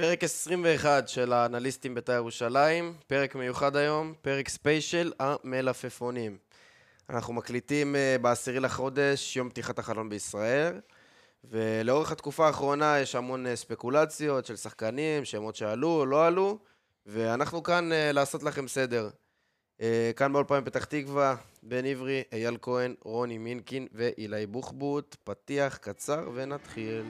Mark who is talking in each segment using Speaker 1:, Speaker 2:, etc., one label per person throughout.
Speaker 1: פרק 21 של האנליסטים בית"ר ירושלים, פרק מיוחד היום, פרק ספיישל המלפפונים. אנחנו מקליטים אה, בעשירי לחודש, יום פתיחת החלון בישראל, ולאורך התקופה האחרונה יש המון אה, ספקולציות של שחקנים, שמות שעלו או לא עלו, ואנחנו כאן אה, לעשות לכם סדר. כאן באולפן פתח תקווה, בן עברי, אייל כהן, רוני מינקין ואילי בוחבוט. פתיח קצר ונתחיל.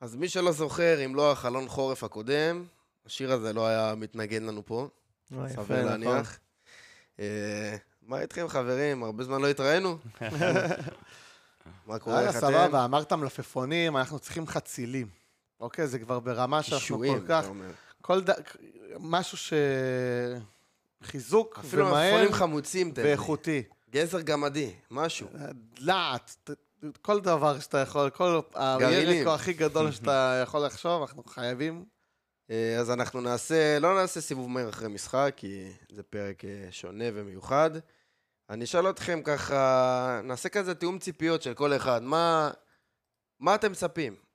Speaker 1: אז מי שלא זוכר, אם לא החלון חורף הקודם, השיר הזה לא היה מתנגן לנו פה. סביר להניח. נכון. אה, מה איתכם, חברים? הרבה זמן לא התראינו.
Speaker 2: מה קורה, איך אתם? סבבה, אמרת מלפפונים, אנחנו צריכים חצילים. אוקיי, זה כבר ברמה שאנחנו כל כך... כל ד... משהו ש... חיזוק
Speaker 1: ומהר. אפילו מלפפונים חמוצים,
Speaker 2: תן לי. ואיכותי.
Speaker 1: גזר גמדי, משהו.
Speaker 2: דלעת, כל דבר שאתה יכול, כל הירק הכי גדול שאתה יכול לחשוב, אנחנו חייבים.
Speaker 1: אה, אז אנחנו נעשה, לא נעשה סיבוב מהיר אחרי משחק, כי זה פרק אה, שונה ומיוחד. אני אשאל אתכם ככה, נעשה כזה תיאום ציפיות של כל אחד. מה, מה אתם מצפים?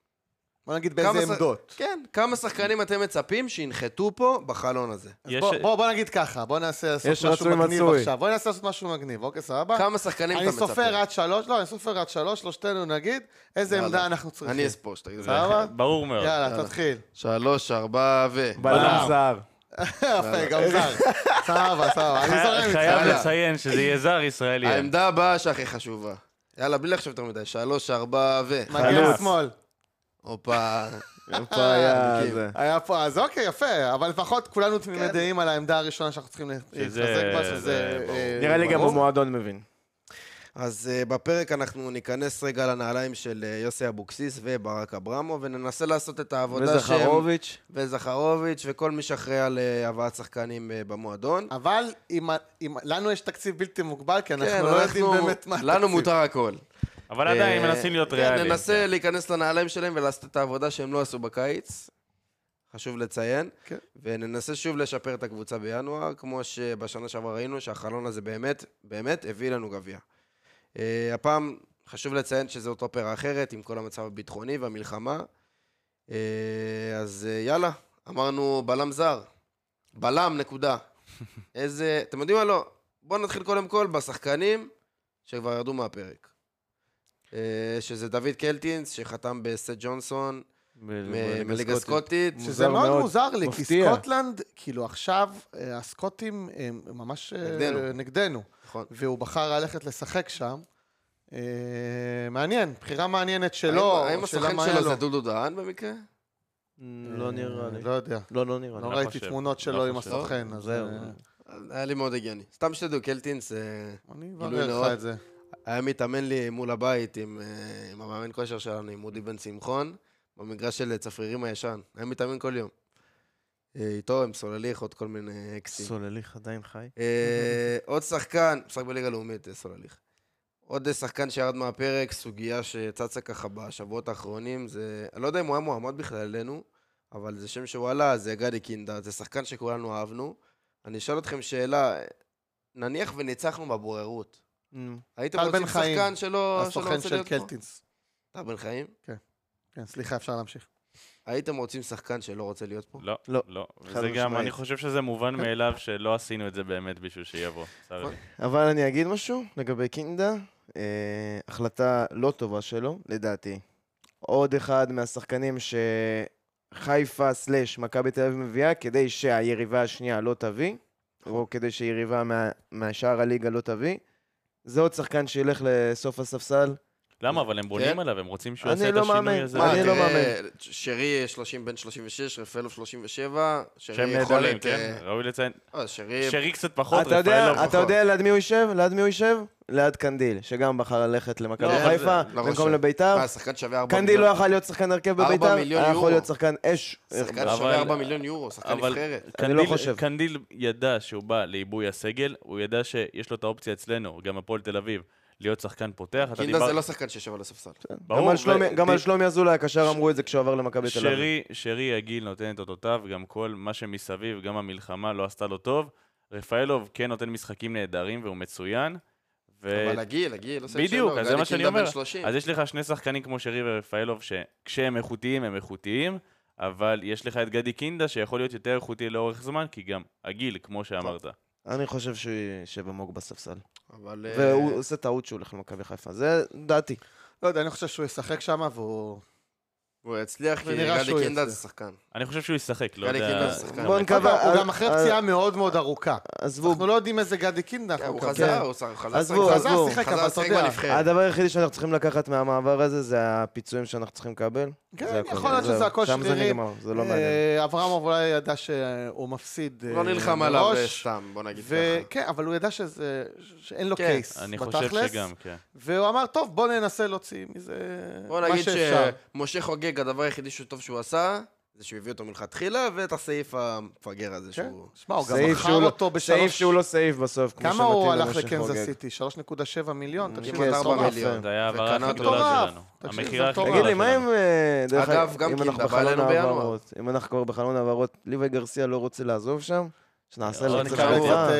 Speaker 2: בוא נגיד באיזה עמדות.
Speaker 1: ש... כן, כמה שחקנים אתם מצפים שינחתו פה בחלון הזה?
Speaker 2: יש... בוא, בוא, בוא נגיד ככה, בוא נעשה לעשות משהו מגניב מצוי. עכשיו. בוא נעשה לעשות משהו מגניב, אוקיי, סבבה?
Speaker 1: כמה שחקנים אתה מצפה?
Speaker 2: אני סופר עד שלוש, לא, אני סופר עד שלוש, שלושתנו נגיד, איזה יאללה. עמדה אנחנו צריכים.
Speaker 1: אני אספור, שתגיד.
Speaker 2: סבבה?
Speaker 3: ברור מאוד.
Speaker 2: יאללה, יאללה. תתחיל.
Speaker 1: שלוש, ארבע ו...
Speaker 3: בלם זר.
Speaker 2: יפה, גם זר. סבבה, סבבה, אני זורם איתך.
Speaker 3: חייב לציין שזה יהיה זר ישראלי.
Speaker 1: העמדה הבאה שהכי חשובה. יאללה, בלי לחשוב יותר מדי, שלוש, ארבע ו...
Speaker 2: מגן שמאל.
Speaker 1: הופה.
Speaker 2: פה היה זה. היה פה, אז אוקיי, יפה, אבל לפחות כולנו תמימי כן. דעים על העמדה הראשונה שאנחנו צריכים להתחזק בה, שזה...
Speaker 3: אה, נראה לי גם במועדון מבין.
Speaker 1: אז בפרק אנחנו ניכנס רגע לנעליים של יוסי אבוקסיס וברק אברמו, וננסה לעשות את העבודה
Speaker 3: שהם... וזכרוביץ'.
Speaker 1: וזכרוביץ', וכל מי שאחראי על הבאת שחקנים במועדון.
Speaker 2: אבל אם, אם לנו יש תקציב בלתי מוגבל, כי אנחנו כן, לא אנחנו, יודעים באמת מה
Speaker 1: התקציב. לנו מותר הכל.
Speaker 3: אבל עדיין מנסים להיות כן, ריאליים.
Speaker 1: ננסה להיכנס לנעליים שלהם ולעשות את העבודה שהם לא עשו בקיץ. חשוב לציין. כן. וננסה שוב לשפר את הקבוצה בינואר, כמו שבשנה שעברה ראינו שהחלון הזה באמת, באמת הביא לנו גביע. Uh, הפעם חשוב לציין שזו אופרה אחרת, עם כל המצב הביטחוני והמלחמה. Uh, אז uh, יאללה, אמרנו בלם זר. בלם, נקודה. איזה... אתם יודעים מה? לא. בואו נתחיל קודם כל בשחקנים שכבר ירדו מהפרק. אה, שזה דוד קלטינס, שחתם בסט ג'ונסטון. מליגה סקוטית.
Speaker 2: שזה מאוד מוזר לי, כי סקוטלנד, כאילו עכשיו, אה, הסקוטים הם ממש אה, נגדנו. נכון. והוא בחר ללכת לשחק שם. מעניין, בחירה מעניינת שלו.
Speaker 1: האם השחקן שלו זה דודו דהן במקרה?
Speaker 3: לא נראה לי.
Speaker 2: לא יודע.
Speaker 3: לא, לא נראה
Speaker 2: לי. לא ראיתי תמונות שלו לא עם הסוכן, אז...
Speaker 1: היה לי מאוד הגיוני. סתם שתדעו, קלטינס,
Speaker 2: אני אברר לך את זה.
Speaker 1: היה מתאמן לי מול הבית עם, אה, עם המאמן כושר שלנו, עם אודי בן שמחון, במגרש של צפרירים הישן. היה מתאמן כל יום. אה, איתו, עם סולליך, עוד כל מיני אקסים.
Speaker 3: סולליך עדיין חי?
Speaker 1: אה, עוד שחקן, משחק בליגה לאומית, סולליך. עוד שחקן שירד מהפרק, סוגיה שצצה ככה בשבועות האחרונים, זה... אני לא יודע אם הוא היה מועמד בכלל אלינו, אבל זה שם שהוא עלה, זה גדי קינדה, זה שחקן שכולנו אהבנו. אני אשאל אתכם שאלה, נניח וניצחנו בבוררות, הייתם רוצים שחקן שלא רוצה להיות פה?
Speaker 2: הסוכן של קלטינס.
Speaker 1: טל בן חיים?
Speaker 2: כן. כן, סליחה, אפשר להמשיך.
Speaker 1: הייתם רוצים שחקן שלא רוצה להיות פה?
Speaker 3: לא, לא. לא. וזה גם, אני חושב שזה מובן מאליו שלא עשינו את זה באמת בשביל שיבוא.
Speaker 4: אבל אני אגיד משהו לגבי קינדה. אה, החלטה לא טובה שלו, לדעתי. עוד אחד מהשחקנים שחיפה סלאש מכבי תל אביב מביאה כדי שהיריבה השנייה לא תביא, או כדי שיריבה מהשאר הליגה לא תביא. זה עוד שחקן שילך לסוף הספסל.
Speaker 3: למה? אבל הם בונים כן? עליו, הם רוצים שהוא יעשה את לא השינוי הזה.
Speaker 1: אני לא מאמין. שרי 30 בן 36, רפאלוב 37,
Speaker 3: שרי נהדרים, כן, אה, ראוי לציין.
Speaker 1: אה,
Speaker 3: שרי קצת פחות, רפאלוב
Speaker 4: פחות. אתה יודע ליד מי הוא יושב? ליד מי הוא יושב? ליד קנדיל, שגם בחר ללכת למכבי לא, חיפה, לא במקום לביתר.
Speaker 1: מה, שחקן שווה 4 מיליון?
Speaker 4: קנדיל לא יכול להיות שחקן הרכב בביתר, היה יכול להיות שחקן אש.
Speaker 1: שחקן שווה 4 מיליון יורו, שחקן נבחרת. אני
Speaker 3: לא חושב. קנדיל ידע שהוא בא לעיבוי הסגל, הוא ידע שיש לו את האופציה אצלנו, גם הפועל תל אביב. להיות שחקן פותח.
Speaker 1: קינדה דיבר... זה לא שחקן שיושב על הספסל.
Speaker 4: כן. ברור. גם על שלומי אזולאי, הקשר אמרו את זה כשהוא עבר למכבי תל
Speaker 3: אביב. שרי הגיל נותן את אותותיו, גם כל מה שמסביב, גם המלחמה לא עשתה לו טוב. רפאלוב כן נותן משחקים נהדרים והוא מצוין.
Speaker 1: ו... אבל הגיל, הגיל, לא
Speaker 3: בדיוק, אז זה מה שאני אומר. אז יש לך שני שחקנים כמו שרי ורפאלוב, שכשהם איכותיים, הם איכותיים, אבל יש לך את גדי קינדה, שיכול להיות יותר איכותי לאורך זמן, כי גם הגיל, כמו שאמרת.
Speaker 4: אני חושב שהוא ישב עמוק בספסל. אבל... והוא uh... עושה טעות שהוא הולך למכבי חיפה, זה דעתי.
Speaker 2: לא יודע, אני חושב שהוא ישחק שם, והוא...
Speaker 1: הוא יצליח כי גדי קינדה זה שחקן.
Speaker 3: אני חושב שהוא ישחק, לא
Speaker 1: יודע... גדי קינדה זה שחקן.
Speaker 2: בוא נקווה... הוא גם אחרי פציעה מאוד מאוד ארוכה. עזבו. אנחנו לא יודעים איזה גדי קינדה.
Speaker 1: הוא חזר, הוא חזר.
Speaker 2: עזבו, עזבו. חזר שיחק, אבל אתה יודע.
Speaker 4: הדבר היחידי שאנחנו צריכים לקחת מהמעבר הזה, זה הפיצויים שאנחנו צריכים לקבל.
Speaker 2: כן, יכול להיות שזה הכל
Speaker 4: שרירים. שם זה נגמר, זה לא מעניין.
Speaker 2: אה, אברמוב אולי ידע שהוא מפסיד
Speaker 1: לא נלחם עליו סתם, בוא נגיד ככה.
Speaker 2: כן, אבל הוא ידע שאין לו קייס,
Speaker 3: בתכלס. אני חושב שגם, כן.
Speaker 2: והוא אמר, טוב, בוא ננסה להוציא מזה
Speaker 1: מה שאפשר. בוא נגיד שמשה חוגג, הדבר היחידי טוב שהוא עשה, זה שהוא הביא אותו מלכתחילה, ואת הסעיף המפגר הזה כן. שהוא...
Speaker 2: שמע, הוא גם מכר לא- אותו בשלוש...
Speaker 4: סעיף שהוא לא סעיף בסוף,
Speaker 2: כמה הוא הלך לקנזס סיטי? 3.7 מיליון?
Speaker 1: תקשיב, כמעט 4 מיליון.
Speaker 3: זה היה העברה הכי גדולה שלנו. המכירה הכי
Speaker 4: גדולה שלנו. תגיד לי, מה אם...
Speaker 1: אה, אגב, גם קינדה בא אלינו בינואר.
Speaker 4: אם אנחנו כבר בחלון העברות, ליווי גרסיה לא רוצה לעזוב שם? שנעשה
Speaker 1: לו קצת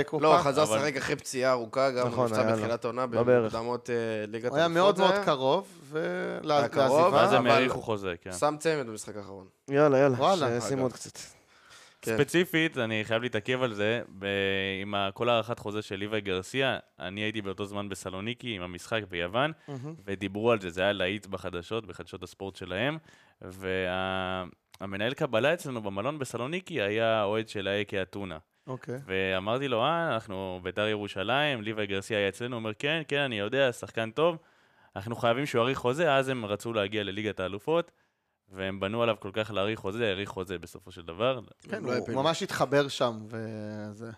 Speaker 1: קופה. לא, חזר לשחק אחרי פציעה ארוכה, גם נכון, נפצע בתחילת העונה
Speaker 4: לא
Speaker 1: במוקדמות אה, ליגת
Speaker 2: הוא היה מאוד מאוד קרוב,
Speaker 1: ולעזיבה.
Speaker 3: ואז הם האריכו חוזה, כן.
Speaker 1: שם צמד במשחק האחרון.
Speaker 4: יאללה, יאללה, שימו עוד קצת.
Speaker 3: כן. ספציפית, אני חייב להתעכב על זה, עם כל הארכת חוזה של ליוואי גרסיה, אני הייתי באותו זמן בסלוניקי עם המשחק ביוון, ודיברו על זה, זה היה להיט בחדשות, בחדשות הספורט שלהם, והמנהל קבלה אצלנו במלון בסלוניקי היה אוהד של האקי אתונה.
Speaker 2: אוקיי. Okay.
Speaker 3: ואמרתי לו, אה, אנחנו בית"ר ירושלים, ליוואי גרסיה היה אצלנו, הוא אומר, כן, כן, אני יודע, שחקן טוב, אנחנו חייבים שהוא יאריך חוזה, אז הם רצו להגיע לליגת האלופות, והם בנו עליו כל כך להאריך חוזה, האריך חוזה בסופו של דבר.
Speaker 2: כן, הוא ממש התחבר שם, וזה...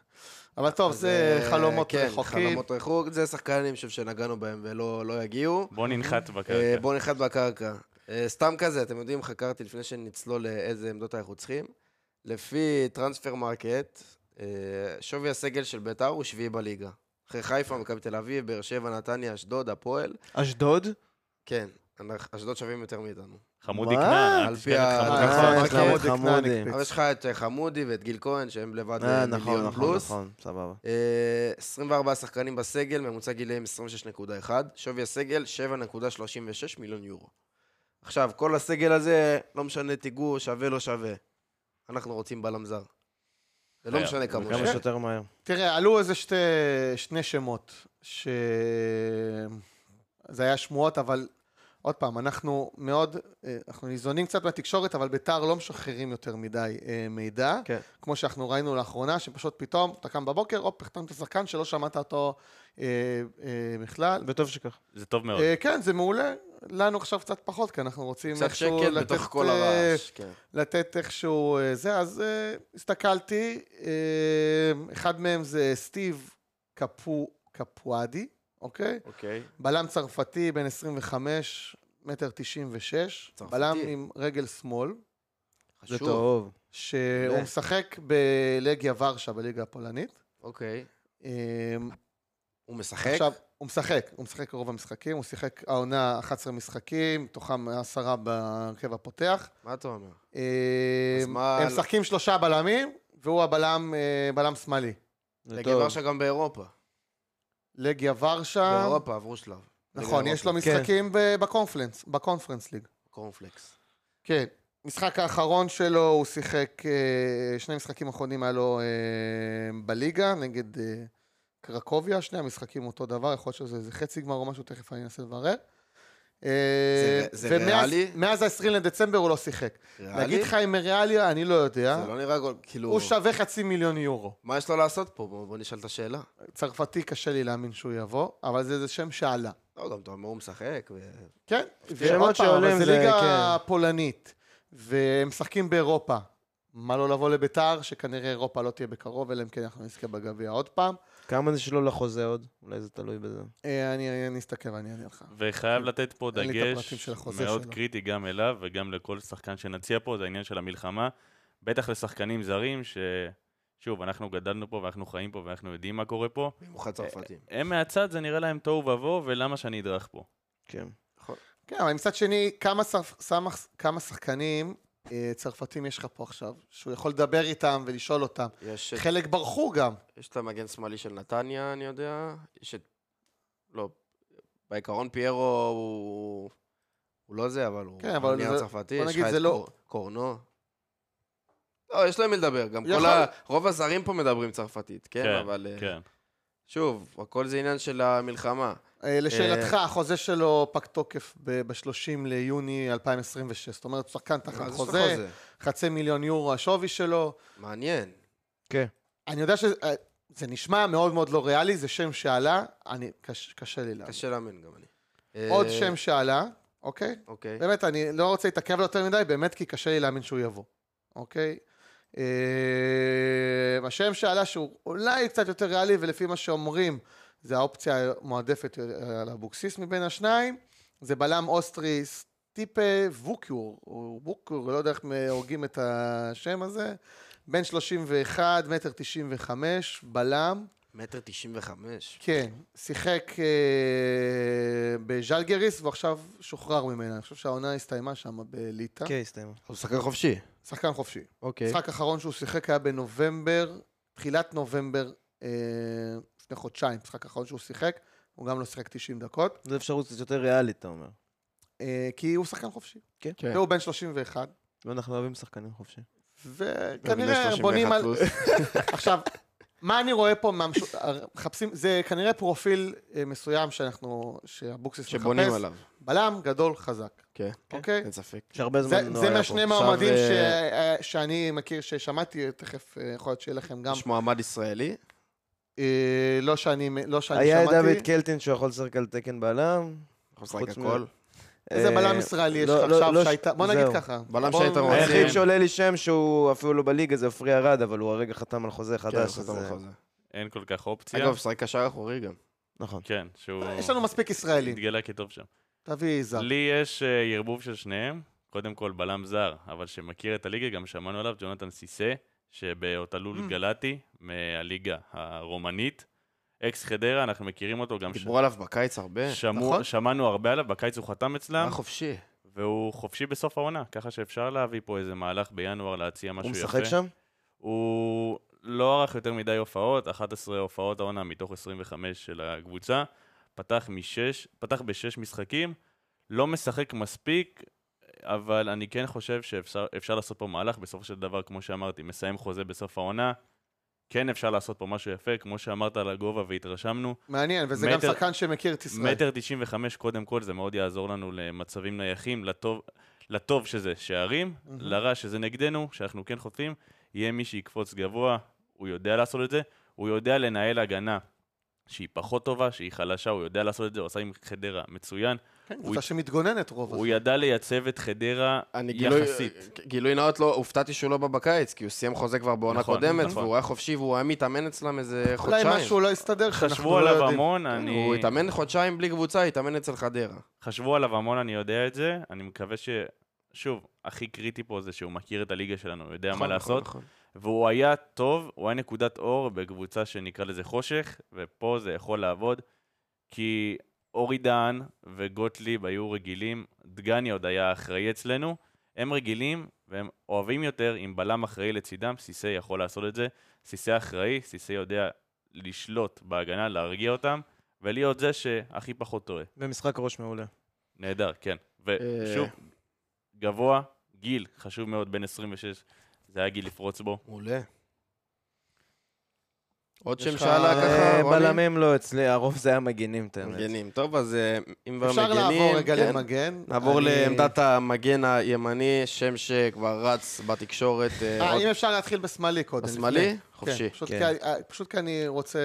Speaker 2: אבל טוב, זה אה, חלומות כן, רחוקים.
Speaker 1: כן, חלומות רחוק, זה שחקנים, אני חושב, שנגענו בהם ולא לא יגיעו.
Speaker 3: בוא ננחת בקרקע. אה,
Speaker 1: בוא ננחת בקרקע. אה, סתם כזה, אתם יודעים, חקרתי לפני שנצלול לאיזה עמדות אנחנו צריכים. לפי טרנספר מרקט, שווי הסגל של ביתר הוא שביעי בליגה. אחרי חיפה, מכבי תל אביב, באר שבע, נתניה, אשדוד, הפועל.
Speaker 4: אשדוד?
Speaker 1: כן, אשדוד שווים יותר מאיתנו.
Speaker 3: חמודי כנען,
Speaker 1: על פי ה... חמודי. אבל יש לך את חמודי ואת גיל כהן, שהם לבד
Speaker 4: אה, נכון, מיליון נכון, פלוס. נכון, נכון, סבבה.
Speaker 1: 24 אה, שחקנים בסגל, ממוצע גילאים 26.1, שווי הסגל 7.36 מיליון יורו. עכשיו, כל הסגל הזה, לא משנה תיגור, שווה לא שווה. אנחנו רוצים בלם זר. זה לא משנה כמה.
Speaker 4: כמה שיותר מהר.
Speaker 2: תראה, עלו איזה שתי, שני שמות, ש... זה היה שמועות, אבל עוד פעם, אנחנו מאוד, אה, אנחנו ניזונים קצת מהתקשורת, אבל ביתר לא משחררים יותר מדי אה, מידע. כן. כמו שאנחנו ראינו לאחרונה, שפשוט פתאום, אתה קם בבוקר, הופ, החתמת שחקן שלא שמעת אותו אה, אה, בכלל.
Speaker 4: וטוב שכך.
Speaker 3: זה טוב מאוד.
Speaker 2: אה, כן, זה מעולה. לנו עכשיו קצת פחות, כי אנחנו רוצים
Speaker 1: איכשהו לתת... קצת שקט בתוך כל הרעש, כן.
Speaker 2: לתת איכשהו זה, אז אה, הסתכלתי, אה, אחד מהם זה סטיב קפו, קפואדי. אוקיי?
Speaker 1: אוקיי.
Speaker 2: בלם צרפתי, בן 25, מטר 96. צרפתי. בלם עם רגל שמאל.
Speaker 4: חשוב. זה טוב.
Speaker 2: שהוא משחק בלגיה ורשה, בליגה הפולנית.
Speaker 1: אוקיי.
Speaker 2: אמ,
Speaker 1: הוא משחק?
Speaker 2: עכשיו, הוא משחק, הוא משחק רוב המשחקים, הוא שיחק העונה 11 משחקים, מתוכם עשרה בהרכב הפותח.
Speaker 1: מה אתה אומר?
Speaker 2: אמ, הם משחקים שלושה בלמים, והוא הבלם, אה, בלם שמאלי.
Speaker 1: לגיה ורשה גם באירופה.
Speaker 2: לגיה ורשה.
Speaker 1: באירופה עברו שלב.
Speaker 2: נכון, יש לו משחקים כן. בקונפרנס, בקונפרנס ליג.
Speaker 1: קורנפלקס.
Speaker 2: כן. משחק האחרון שלו, הוא שיחק, אה, שני משחקים אחרונים היה לו אה, בליגה, נגד אה, קרקוביה, שני המשחקים אותו דבר, יכול להיות שזה חצי גמר או משהו, תכף אני אנסה לברר.
Speaker 1: זה, זה ומאז, ריאלי?
Speaker 2: מאז ה-20 לדצמבר הוא לא שיחק. ריאלי? להגיד לך אם ריאלי, אני לא יודע.
Speaker 1: זה לא נראה כאילו...
Speaker 2: הוא שווה חצי מיליון יורו.
Speaker 1: מה יש לו לעשות פה? בוא, בוא נשאל את השאלה.
Speaker 2: צרפתי קשה לי להאמין שהוא יבוא, אבל זה, זה שם שעלה.
Speaker 1: לא, גם אתה אומר הוא משחק. ו...
Speaker 2: כן, ועוד פעם, אבל זה ליגה כן. פולנית, והם משחקים באירופה. מה לא לבוא לביתר, שכנראה אירופה לא תהיה בקרוב, אלא אם כן אנחנו נזכה בגביע עוד פעם.
Speaker 4: כמה זה שלו לחוזה עוד? אולי זה תלוי בזה.
Speaker 2: אה, אני אסתכל ואני אענה לך.
Speaker 3: וחייב לתת פה דגש מאוד קריטי גם אליו וגם לכל שחקן שנציע פה, זה העניין של המלחמה. בטח לשחקנים זרים, ש... שוב, אנחנו גדלנו פה ואנחנו חיים פה ואנחנו יודעים מה קורה פה.
Speaker 1: במיוחד צרפתים.
Speaker 3: הם מהצד, זה נראה להם תוהו ובוהו, ולמה שאני אדרך פה?
Speaker 4: כן.
Speaker 2: כן, אבל מצד שני, כמה, שרפ, סמך, כמה שחקנים אה, צרפתים יש לך פה עכשיו, שהוא יכול לדבר איתם ולשאול אותם.
Speaker 1: יש,
Speaker 2: חלק ברחו גם.
Speaker 1: יש את המגן שמאלי של נתניה, אני יודע. יש את... לא, בעיקרון פיירו הוא... הוא לא זה, אבל הוא
Speaker 2: כן, אבל
Speaker 1: מניע
Speaker 2: זה-
Speaker 1: צרפתי. יש לך את
Speaker 2: לא-
Speaker 1: קור- קורנו. לא, יש להם מי לדבר. גם כל
Speaker 2: יכול-
Speaker 1: ה... רוב הזרים פה מדברים צרפתית, כן?
Speaker 3: כן,
Speaker 1: אבל... אה,
Speaker 3: כן.
Speaker 1: שוב, הכל זה עניין של המלחמה.
Speaker 2: אה, לשאלתך, החוזה שלו פג תוקף ב-30 ליוני 2026. זאת אומרת, שחקן תחת חוזה, חצי מיליון יורו השווי שלו.
Speaker 1: מעניין.
Speaker 4: כן.
Speaker 2: אני יודע שזה נשמע מאוד מאוד לא ריאלי, זה שם שעלה, אני, קש, קשה לי להאמין.
Speaker 1: קשה להאמין גם אני.
Speaker 2: עוד
Speaker 1: אה,
Speaker 2: שם שעלה, אוקיי?
Speaker 1: אוקיי.
Speaker 2: באמת, אני לא רוצה להתעכב יותר מדי, באמת כי קשה לי להאמין שהוא יבוא, אוקיי? אה, השם שעלה שהוא אולי קצת יותר ריאלי, ולפי מה שאומרים, זה האופציה המועדפת על אבוקסיס מבין השניים, זה בלם אוסטרי סטיפה ווקיור, או ווקור, לא יודע איך הוגים את השם הזה, בן 31, מטר 95, בלם.
Speaker 1: מטר תשעים וחמש.
Speaker 2: כן, שיחק אה, בז'לגריס ועכשיו שוחרר ממנה. אני חושב שהעונה הסתיימה שם בליטא.
Speaker 4: כן, הסתיים.
Speaker 1: הוא שחקן חופשי.
Speaker 2: שחקן חופשי.
Speaker 1: אוקיי.
Speaker 2: המשחק האחרון שהוא שיחק היה בנובמבר, תחילת נובמבר, אה, לפני חודשיים, המשחק האחרון שהוא שיחק, הוא גם לא שיחק 90 דקות,
Speaker 4: זו אפשרות קצת יותר ריאלית, אתה אומר.
Speaker 2: אה, כי הוא שחקן חופשי.
Speaker 4: כן.
Speaker 1: כן.
Speaker 2: והוא בן 31,
Speaker 4: ואנחנו אוהבים שחקנים חופשיים.
Speaker 2: וכנראה בונים על... עכשיו, מה אני רואה פה, מחפשים, זה כנראה פרופיל אה, מסוים שאנחנו, שאבוקסיס מחפש.
Speaker 1: שבונים עליו.
Speaker 2: בלם גדול חזק,
Speaker 1: כן.
Speaker 2: אוקיי?
Speaker 1: אין ספק.
Speaker 4: שהרבה
Speaker 2: זה,
Speaker 4: זמן לא
Speaker 2: זה
Speaker 4: היה
Speaker 2: מהשני
Speaker 4: פה.
Speaker 2: מועמדים
Speaker 1: עכשיו,
Speaker 2: ש...
Speaker 1: אה,
Speaker 2: אה, שאני מכיר, ששמעתי, תכף יכול להיות שיהיה לכם גם,
Speaker 1: יש מועמד ישראלי.
Speaker 2: אה, לא שאני, לא שאני
Speaker 4: היה
Speaker 2: שמעתי.
Speaker 4: דוד קלטין שהוא יכול לשחק על תקן בלם.
Speaker 1: יכול לשחק הכל.
Speaker 2: איזה
Speaker 4: אה,
Speaker 2: בלם ישראלי יש
Speaker 4: לא-
Speaker 2: לך
Speaker 4: לא-
Speaker 2: עכשיו
Speaker 4: לא
Speaker 2: שהייתה, בוא נגיד. ככה.
Speaker 1: בלם שהיית רוצה.
Speaker 4: היחיד. שעולה לי שם שהוא אפילו לא בליגה זה עופרי ארד, אבל הוא הרגע חתם על חוזה
Speaker 1: כן,
Speaker 4: חדש.
Speaker 1: חתם
Speaker 4: אז,
Speaker 1: על
Speaker 4: אה,
Speaker 1: חוזה.
Speaker 3: אין כל כך אופציה.
Speaker 1: אגב, שחק קשר אחורי גם.
Speaker 4: נכון.
Speaker 3: כן, שהוא
Speaker 2: יש לנו מספיק ישראלים,
Speaker 3: התגלה כטוב שם.
Speaker 2: תביא זר.
Speaker 3: לי יש אה, ערבוב של שניהם. קודם כל בלם זר, אבל שמכיר את הליגה, גם שמענו עליו, ג'ונתן סיסה, שבאותלול
Speaker 2: Mm.
Speaker 3: גלטי, מהליגה הרומנית. אקס חדרה, אנחנו מכירים אותו, גם ש...
Speaker 1: דיברו עליו בקיץ הרבה.
Speaker 3: שמעו-
Speaker 2: נכון.
Speaker 3: שמענו הרבה עליו, בקיץ הוא חתם אצלם,
Speaker 1: היה חופשי.
Speaker 3: והוא חופשי בסוף העונה, ככה שאפשר להביא פה איזה מהלך בינואר להציע משהו
Speaker 4: הוא
Speaker 3: יפה.
Speaker 4: משחק שם?
Speaker 3: הוא לא ערך יותר מדי הופעות, 11 הופעות העונה מתוך 25 של הקבוצה. פתח משש, פתח בשש משחקים, לא משחק מספיק, אבל אני כן חושב שאפשר אפשר לעשות פה מהלך, בסופו של דבר, כמו שאמרתי, מסיים חוזה בסוף העונה. כן אפשר לעשות פה משהו יפה, כמו שאמרת על הגובה והתרשמנו.
Speaker 2: מעניין, וזה גם
Speaker 3: מטר-
Speaker 2: שחקן שמכיר את ישראל.
Speaker 3: מטר 95 קודם כל, זה מאוד יעזור לנו למצבים נייחים, לטוב, לטוב שזה שערים,
Speaker 2: מהמם.
Speaker 3: לרע שזה נגדנו, שאנחנו כן חוטפים, יהיה מי שיקפוץ גבוה, הוא יודע לעשות את זה, הוא יודע לנהל הגנה שהיא פחות טובה, שהיא חלשה, הוא יודע לעשות את זה, הוא עשה עם חדרה מצוין,
Speaker 2: כן,
Speaker 3: הוא-
Speaker 2: קבוצה שמתגוננת רוב
Speaker 3: הוא
Speaker 2: הזמן.
Speaker 3: ידע לייצב את חדרה יחסית.
Speaker 1: גילוי נאות לא, הופתעתי שהוא לא בא בקיץ, כי הוא סיים חוזה כבר בעונה
Speaker 3: נכון,
Speaker 1: קודמת,
Speaker 3: נכון.
Speaker 1: והוא היה חופשי והוא היה מתאמן אצלם איזה
Speaker 2: אולי
Speaker 1: חודשיים.
Speaker 2: משהו לא שאנחנו
Speaker 3: חשבו
Speaker 2: לא
Speaker 3: עליו. המון,
Speaker 1: כן,
Speaker 3: אני...
Speaker 1: הוא התאמן חודשיים בלי קבוצה, התאמן אצל חדרה.
Speaker 3: חשבו עליו המון, אני יודע את זה, אני מקווה ש... שוב, הכי קריטי פה זה שהוא מכיר את הליגה שלנו, הוא יודע מה
Speaker 1: נכון,
Speaker 3: לעשות. והוא היה טוב, הוא היה נקודת אור בקבוצה שנקרא לזה חושך, ופה זה יכול לעבוד, כי אורי דהן וגוטליב היו רגילים, דגני עוד היה אחראי אצלנו, הם רגילים והם אוהבים יותר עם בלם אחראי לצידם, סיסי יכול לעשות את זה, סיסי אחראי, סיסי יודע לשלוט בהגנה, להרגיע אותם, ולהיות זה שהכי פחות טועה.
Speaker 4: במשחק ראש מעולה.
Speaker 3: נהדר, כן.
Speaker 1: אה.
Speaker 3: ושוב, גבוה, גיל, חשוב מאוד, בן 26, זה היה גיל לפרוץ בו.
Speaker 1: מעולה. עוד שם שעלה
Speaker 2: אה,
Speaker 1: ככה, רוני?
Speaker 4: בלמים לא אצלי, הרוב זה היה מגינים, את האמת.
Speaker 1: מגנים. טוב, אז אה, אם כבר
Speaker 2: אפשר
Speaker 1: מגנים...
Speaker 2: לעבור רגע
Speaker 1: כן.
Speaker 2: למגן.
Speaker 1: נעבור
Speaker 2: אני-
Speaker 1: לעמדת המגן הימני, שם שכבר רץ בתקשורת. אה, עוד-
Speaker 2: אם אפשר להתחיל בשמאלי קודם.
Speaker 1: בשמאלי?
Speaker 2: לפני.
Speaker 1: חופשי.
Speaker 2: כן, פשוט
Speaker 4: כן.
Speaker 2: כי- פשוט כי אני רוצה...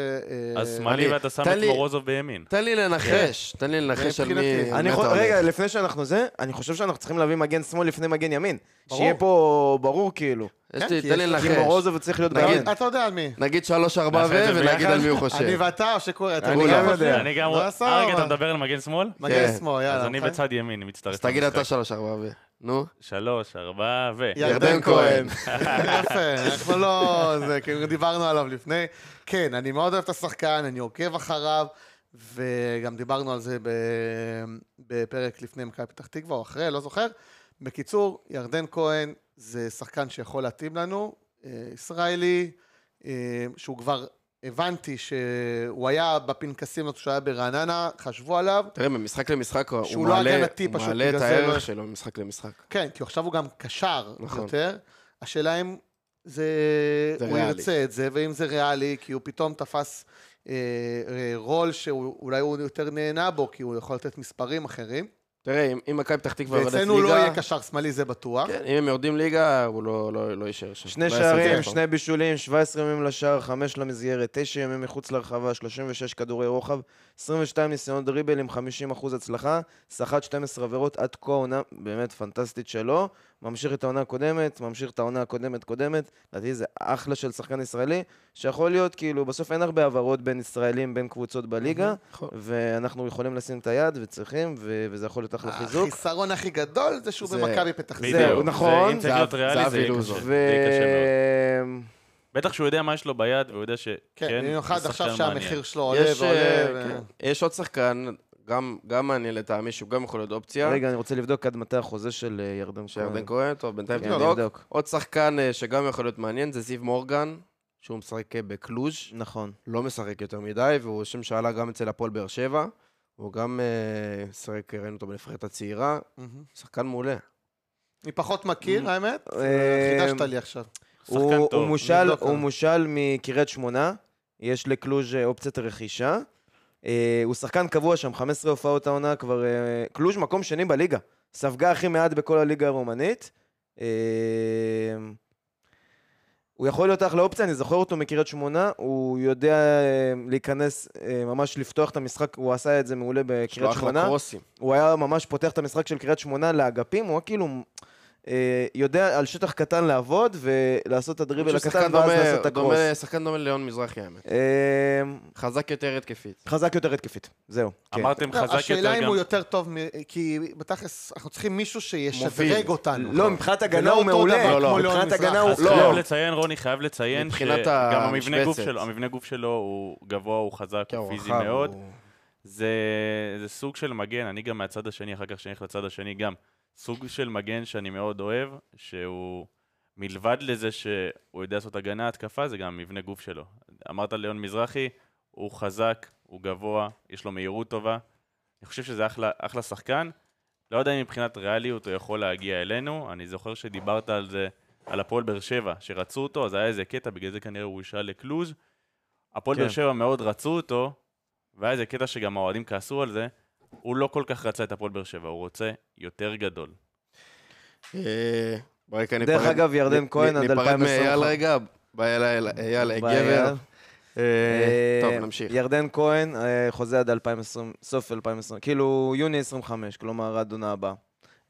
Speaker 3: אז שמאלי ואתה שם את מורוזוב בימין.
Speaker 1: תן לי לנחש, תן לי לנחש על מי.
Speaker 4: רגע, לפני שאנחנו זה, אני חושב שאנחנו צריכים להביא מגן שמאל לפני מגן ימין. שיהיה פה ברור כאילו.
Speaker 1: יש לי, תן לי לנחש.
Speaker 4: כי מורוזוב צריך להיות
Speaker 1: נגיד-
Speaker 2: אתה יודע על מי.
Speaker 1: נגיד שלוש ארבע ו, ונגיד? על מי הוא
Speaker 2: אני
Speaker 1: חושב.
Speaker 2: ואתה, או שקורא, אתה
Speaker 4: אני גם? יודע.
Speaker 3: אני גם... אריק,
Speaker 2: סבבה.
Speaker 3: אתה מדבר על מגן שמאל?
Speaker 2: מגן
Speaker 1: כן.
Speaker 2: שמאל, יאללה.
Speaker 3: אז אני
Speaker 2: אוקיי?
Speaker 3: בצד ימין, אני מצטרף
Speaker 1: אז תגיד. אתה שלוש ארבע ו. נו.
Speaker 3: שלוש, ארבע, ו...
Speaker 1: ירדן כהן.
Speaker 2: יפה, אנחנו לא... זה, כאילו דיברנו עליו לפני. כן, אני מאוד אוהב את השחקן, אני עוקב אחריו, וגם דיברנו על זה ב- בפרק לפני מכבי פתח תקווה, או אחרי, לא זוכר. בקיצור, ירדן כהן זה שחקן שיכול להתאים לנו, אה, ישראלי, אה, שהוא כבר... הבנתי שהוא היה בפנקסים כשהוא היה ברעננה, חשבו עליו,
Speaker 1: תראה, ממשחק למשחק הוא
Speaker 2: לא
Speaker 1: מעלה
Speaker 2: הגנתי
Speaker 1: הוא
Speaker 2: פשוט,
Speaker 1: מעלה את
Speaker 2: זה לא-
Speaker 1: הערך שלו ממשחק למשחק.
Speaker 2: כן, כי עכשיו הוא גם קשר
Speaker 1: נכון.
Speaker 2: יותר. השאלה אם זה...
Speaker 1: זה
Speaker 2: הוא
Speaker 1: ריאלי.
Speaker 2: ירצה את זה, ואם זה ריאלי, כי הוא פתאום תפס אה, אה, רול שאולי הוא יותר נהנה בו, כי הוא יכול לתת מספרים אחרים.
Speaker 1: תראה, אם- מכבי פתח תקווה יורדת
Speaker 2: ואצלנו לא
Speaker 1: ליגה...
Speaker 2: יהיה קשר שמאלי, זה בטוח.
Speaker 1: כן, אם הם יורדים ליגה, הוא לא- לא לא יישאר שם.
Speaker 4: שני
Speaker 1: לא
Speaker 4: שערים. שני בישולים, 17 ימים לשער, 5 למסגרת, 9 ימים מחוץ לרחבה, 36 כדורי רוחב, 22 ניסיונות דריבל עם 50% הצלחה, סחט 12 עבירות עד כה עונה באמת פנטסטית שלו, ממשיך את העונה הקודמת, ממשיך את העונה הקודמת קודמת, לדעתי זה אחלה של שחקן ישראלי, שיכול להיות כאילו, בסוף אין הרבה העברות בין ישראלים, בין קבוצות בליגה,
Speaker 1: נכון.
Speaker 4: ואנחנו יכולים לשים את היד וצריכים, ו- וזה יכול להיות אחלה חיזוק.
Speaker 2: החיסרון הכי גדול זה שהוא במכבי פתח. תקווה.
Speaker 4: זהו,
Speaker 3: זה-
Speaker 4: נכון.
Speaker 3: אם צריך להיות
Speaker 1: זה
Speaker 3: ריאלי, זה יהיה
Speaker 1: אבי
Speaker 3: קשה.
Speaker 1: לוזון.
Speaker 3: בטח שהוא יודע מה יש לו ביד, והוא יודע שכן,
Speaker 2: כן, במיוחד עכשיו. שהמחיר שלו עולה
Speaker 1: יש,
Speaker 2: ועולה.
Speaker 1: אה,
Speaker 2: ו-
Speaker 1: כן, יש עוד שחקן, גם גם מעניין לטעמי, שהוא גם יכול להיות אופציה.
Speaker 4: רגע, אני רוצה לבדוק עד מתי החוזה של אה, ירדן
Speaker 1: שירדן כהן, טוב, בינתיים
Speaker 4: כן,
Speaker 1: תבדוק. עוד שחקן אה, שגם יכול להיות מעניין זה זיו מורגן, שהוא משחק בקלוז',
Speaker 4: נכון.
Speaker 1: לא משחק יותר מדי, והוא שם שעלה גם אצל הפועל באר שבע. הוא גם שיחק, ראינו אותו בנבחרת הצעירה. שחקן מעולה.
Speaker 2: אני פחות מכיר, האמת. חידשת לי עכשיו.
Speaker 3: שחקן
Speaker 4: הוא, הוא,
Speaker 3: טוב.
Speaker 4: מושל,
Speaker 2: נבדוק
Speaker 4: הוא. מושל מקריית שמונה, יש לקלוז' אה, אופציית רכישה. אה, הוא שחקן קבוע שם, 15 הופעות העונה כבר... אה, קלוז' מקום שני בליגה. ספגה הכי מעט בכל הליגה הרומנית. אה, הוא יכול להיות אחלה אופציה, אני זוכר אותו מקריית שמונה, הוא יודע אה, להיכנס, אה, ממש לפתוח את המשחק, הוא עשה את זה מעולה בקריית שמונה. הוא היה ממש פותח את המשחק של קריית שמונה לאגפים, הוא היה כאילו יודע על שטח קטן לעבוד ולעשות את הדריבל הקטן ואז
Speaker 1: דומה-
Speaker 4: לעשות את הקרוס.
Speaker 1: דומה- שחקן דומה לליאון מזרחי, האמת.
Speaker 4: אה,
Speaker 1: חזק יותר התקפית.
Speaker 4: חזק יותר התקפית, זהו. כן.
Speaker 3: אמרתם
Speaker 2: לא,
Speaker 3: חזק יותר
Speaker 2: השאלה אם
Speaker 3: גם...
Speaker 2: הוא יותר טוב, מ- כי בתכלס אנחנו צריכים מישהו שישדרג. אותנו.
Speaker 4: לא, מבחינת הגנה הוא מעולה.
Speaker 1: לא, לא,
Speaker 2: ליאון
Speaker 4: מבחינת הגנה. הוא-
Speaker 1: לא.
Speaker 3: חייב לציין, רוני חייב לציין, שגם המבנה גוף. שלו, הוא גבוה, הוא חזק,
Speaker 1: כן,
Speaker 3: הוא פיזי מאוד. זה, זה סוג של מגן, אני גם מהצד השני, אחר כך שאני אלך לצד השני גם. סוג של מגן שאני מאוד אוהב, שהוא מלבד לזה שהוא יודע לעשות הגנה, התקפה, זה גם המבנה גוף שלו. אמרת ליאון מזרחי, הוא חזק, הוא גבוה, יש לו מהירות טובה. אני חושב שזה אחלה, אחלה שחקן. לא יודע אם מבחינת ריאליות הוא יכול להגיע אלינו. אני זוכר שדיברת על זה, על הפועל באר שבע, שרצו אותו, אז היה איזה קטע, בגלל זה כנראה הוא הושאל לקלוז'. הפועל
Speaker 4: כן.
Speaker 3: באר שבע מאוד רצו אותו, והיה איזה קטע שגם האוהדים כעסו על זה. הוא לא כל כך רצה את הפועל באר שבע, הוא רוצה יותר גדול.
Speaker 1: אה,
Speaker 4: דרך אגב, ירדן כהן עד
Speaker 1: ניפרד מאייל
Speaker 4: 2025.
Speaker 1: רגע, בא אייל, גבר. אה,
Speaker 4: אה,
Speaker 1: טוב, נמשיך.
Speaker 4: ירדן כהן, חוזה עד 2020, סוף 2020, כאילו יוני 25, כלומר עד עונה הבאה.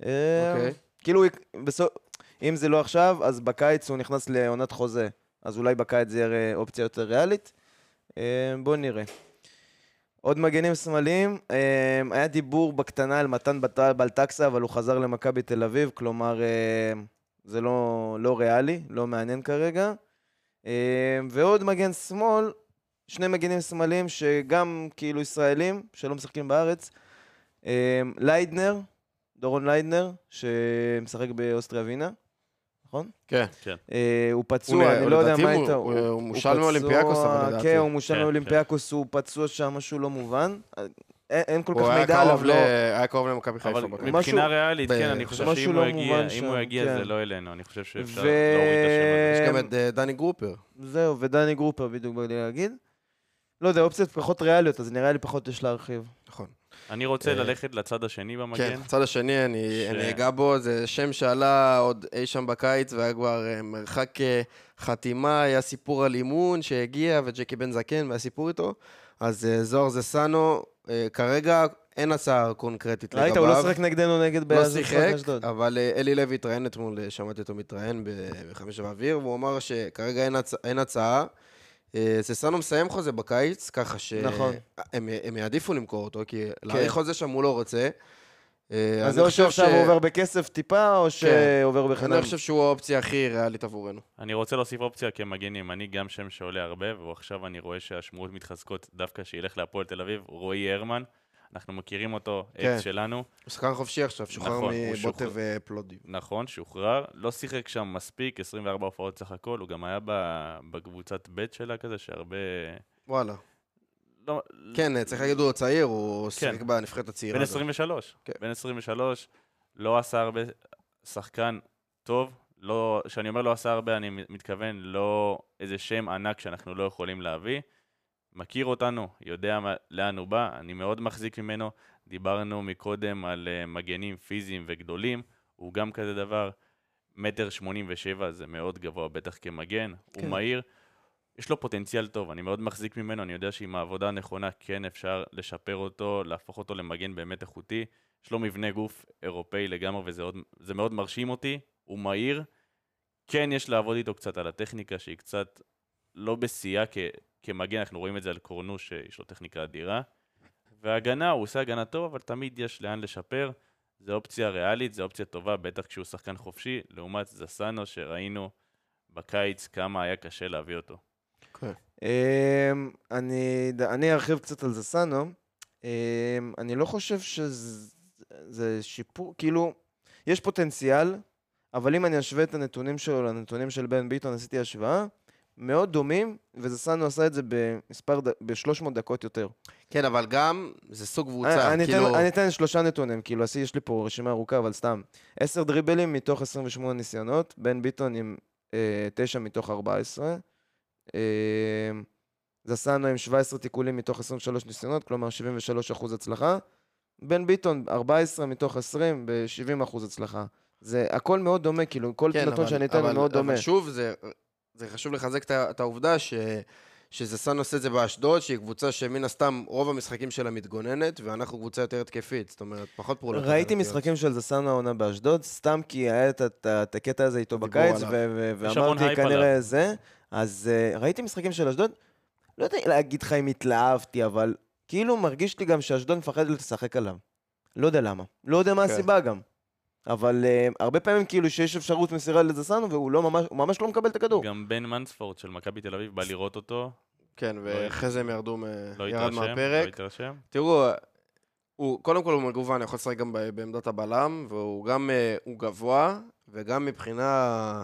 Speaker 4: אה,
Speaker 1: אוקיי.
Speaker 4: כאילו, אם זה לא עכשיו, אז בקיץ הוא נכנס לעונת חוזה. אז אולי בקיץ זה יראה אופציה יותר ריאלית. בואו נראה. עוד מגנים שמאליים, אה, היה דיבור בקטנה על מתן בלטקסה, אבל הוא חזר למכבי תל אביב, כלומר, אה, זה לא, לא ריאלי, לא מעניין כרגע. אה, ועוד מגן שמאל, שני מגנים שמאליים שגם כאילו ישראלים, שלא משחקים בארץ. ליידנר, דורון ליידנר, שמשחק באוסטריה ווינה, נכון?
Speaker 1: כן.
Speaker 4: אה, הוא
Speaker 1: הוא
Speaker 4: פצוע, אני לא יודע מה
Speaker 1: הוא-
Speaker 4: איתו.
Speaker 1: הוא- הוא מושאל מאולימפיאקוס, אבל לדעתי.
Speaker 4: כן, הוא מושאל
Speaker 3: כן,
Speaker 4: מאולימפיאקוס, הוא פצוע שם, משהו לא מובן. אה, אין אין כל
Speaker 1: הוא
Speaker 4: כך מידע עליו, לא...
Speaker 1: ל- היה קרוב למכבי חיפה.
Speaker 3: אבל. מבחינה ריאלית,
Speaker 1: ב-
Speaker 3: כן, אני חושב שאם
Speaker 4: לא
Speaker 3: הוא יגיע, אם
Speaker 4: שם,
Speaker 3: הוא יגיע
Speaker 4: כן.
Speaker 3: זה לא אלינו, אני חושב שאפשר
Speaker 4: ו-
Speaker 3: להוריד את השם הזה.
Speaker 1: יש גם את אה, דני גרופר.
Speaker 4: זהו, ודני גרופר בדיוק באתי להגיד. לא יודע, אופציות פחות ריאליות, אז נראה לי פחות יש להרחיב.
Speaker 1: נכון.
Speaker 3: אני רוצה
Speaker 1: אה,
Speaker 3: ללכת לצד השני
Speaker 1: כן,
Speaker 3: במגן.
Speaker 1: הצד השני, אני
Speaker 3: ש-
Speaker 1: אני אגע בו, זה שם שעלה עוד אי שם בקיץ, והיה כבר אה, מרחק אה, חתימה, היה סיפור על אימון שהגיע, וג'קי בן זקן, והיה סיפור איתו. אז זוהר זסנו, כרגע אין הצעה קונקרטית לגביו.
Speaker 4: ראית, הוא לא שיחק נגדנו נגד
Speaker 1: לא שיחק, אבל אלי לוי התראיין אתמול, שמעתי אותו מתראיין בחמש באוויר, והוא אמר שכרגע. אין הצעה. ססנו מסיים חוזה בקיץ, ככה שהם
Speaker 4: נכון.
Speaker 1: הם יעדיפו למכור אותו, כי כן. להאריך חוזה שם הוא לא רוצה.
Speaker 4: אה, אז או שעכשיו הוא עובר בכסף טיפה, או כן. שעובר בחינם.
Speaker 1: אני חושב שהוא האופציה הכי ריאלית עבורנו.
Speaker 3: אני רוצה להוסיף אופציה כמגן ימני, גם שם שעולה הרבה, ועכשיו אני רואה שהשמועות מתחזקות דווקא שילך להפועל תל אביב, רועי הרמן. אנחנו מכירים אותו, כן. אקס שלנו. הוא
Speaker 1: שחקן חופשי עכשיו, שוחרר נכון, מבוטה ופלודי.
Speaker 3: נכון, שוחרר. לא שיחק שם מספיק, 24 הופעות סך הכל, הוא גם היה בקבוצת ב' שלה כזה, שהרבה...
Speaker 1: וואלה. לא... כן, צריך להגיד, הוא צעיר, הוא כן. שיחק בנבחרת הצעירה.
Speaker 3: בן 23. כן. בן 23, לא עשה הרבה, שחקן טוב. לא, כשאני אומר לא עשה הרבה, אני מתכוון לא איזה שם ענק שאנחנו לא יכולים להביא. מכיר אותנו, יודע לאן הוא בא, אני מאוד מחזיק ממנו. דיברנו מקודם על uh, מגנים פיזיים וגדולים, הוא גם כזה דבר. מטר שמונים ושבע זה מאוד גבוה, בטח כמגן, כן. הוא מהיר. יש לו פוטנציאל טוב, אני מאוד מחזיק ממנו, אני יודע שעם העבודה הנכונה כן אפשר לשפר אותו, להפוך אותו למגן באמת איכותי. יש לו מבנה גוף אירופאי לגמרי וזה עוד, מאוד מרשים אותי, הוא מהיר. כן יש לעבוד איתו קצת על הטכניקה שהיא קצת לא בשיאה כמגן, אנחנו רואים את זה על קורנו שיש לו טכניקה אדירה. והגנה, הוא עושה הגנה טוב, אבל תמיד יש לאן לשפר. זו אופציה ריאלית, זו אופציה טובה, בטח כשהוא שחקן חופשי, לעומת זסנו שראינו בקיץ כמה היה קשה להביא אותו.
Speaker 4: כן. אמ, אני, אני ארחיב קצת על זסנו. אמ, אני לא חושב שזה שיפור, כאילו, יש פוטנציאל, אבל אם אני אשווה את הנתונים שלו לנתונים של בן ביטון, עשיתי השוואה, מאוד דומים, וזסנו עשה את זה במספר, ב-300 דקות יותר.
Speaker 1: כן, אבל גם, זה סוג קבוצה,
Speaker 4: אני, כאילו... אני אתן שלושה נתונים, כאילו, יש לי פה רשימה ארוכה, אבל סתם. 10 דריבלים מתוך 28 ניסיונות, בן ביטון עם אה, 9 מתוך 14. אמ, זסנו עם 17 תיקולים מתוך 23 ניסיונות, כלומר 73 אחוז הצלחה. בן ביטון, 14 מתוך 20 ב-70 אחוז הצלחה. זה הכל מאוד דומה, כאילו, כל כן, נתון שאני אתן הוא מאוד דומה.
Speaker 1: אבל שוב, זה, זה חשוב לחזק את העובדה ש... שזה סאן עושה את זה באשדוד, שהיא קבוצה שמן הסתם רוב המשחקים שלה מתגוננת, ואנחנו קבוצה יותר התקפית, זאת אומרת, פחות פעולות.
Speaker 4: ראיתי משחקים של זסן העונה באשדוד, סתם כי היה את הקטע הזה איתו בקיץ, ואמרתי כנראה זה, אז uh, ראיתי משחקים של אשדוד, לא יודע להגיד לך אם התלהבתי, אבל כאילו מרגיש לי גם שאשדוד מפחדת לשחק עליו. לא יודע למה. לא יודע מה. כן. הסיבה גם. אבל uh, הרבה פעמים כאילו שיש אפשרות מסירה לזסנו, והוא לא ממש, ממש לא מקבל את הכדור.
Speaker 3: גם בן מנספורד של מכבי תל אביב בא לראות אותו.
Speaker 1: כן, לא ואחרי זה הם ירדו
Speaker 3: לא ירד מהפרק. לא התרשם.
Speaker 1: תראו, הוא, קודם כל הוא מגוון, יכול לשחק גם בעמדת הבלם, והוא גם, uh, הוא גבוה, וגם מבחינה...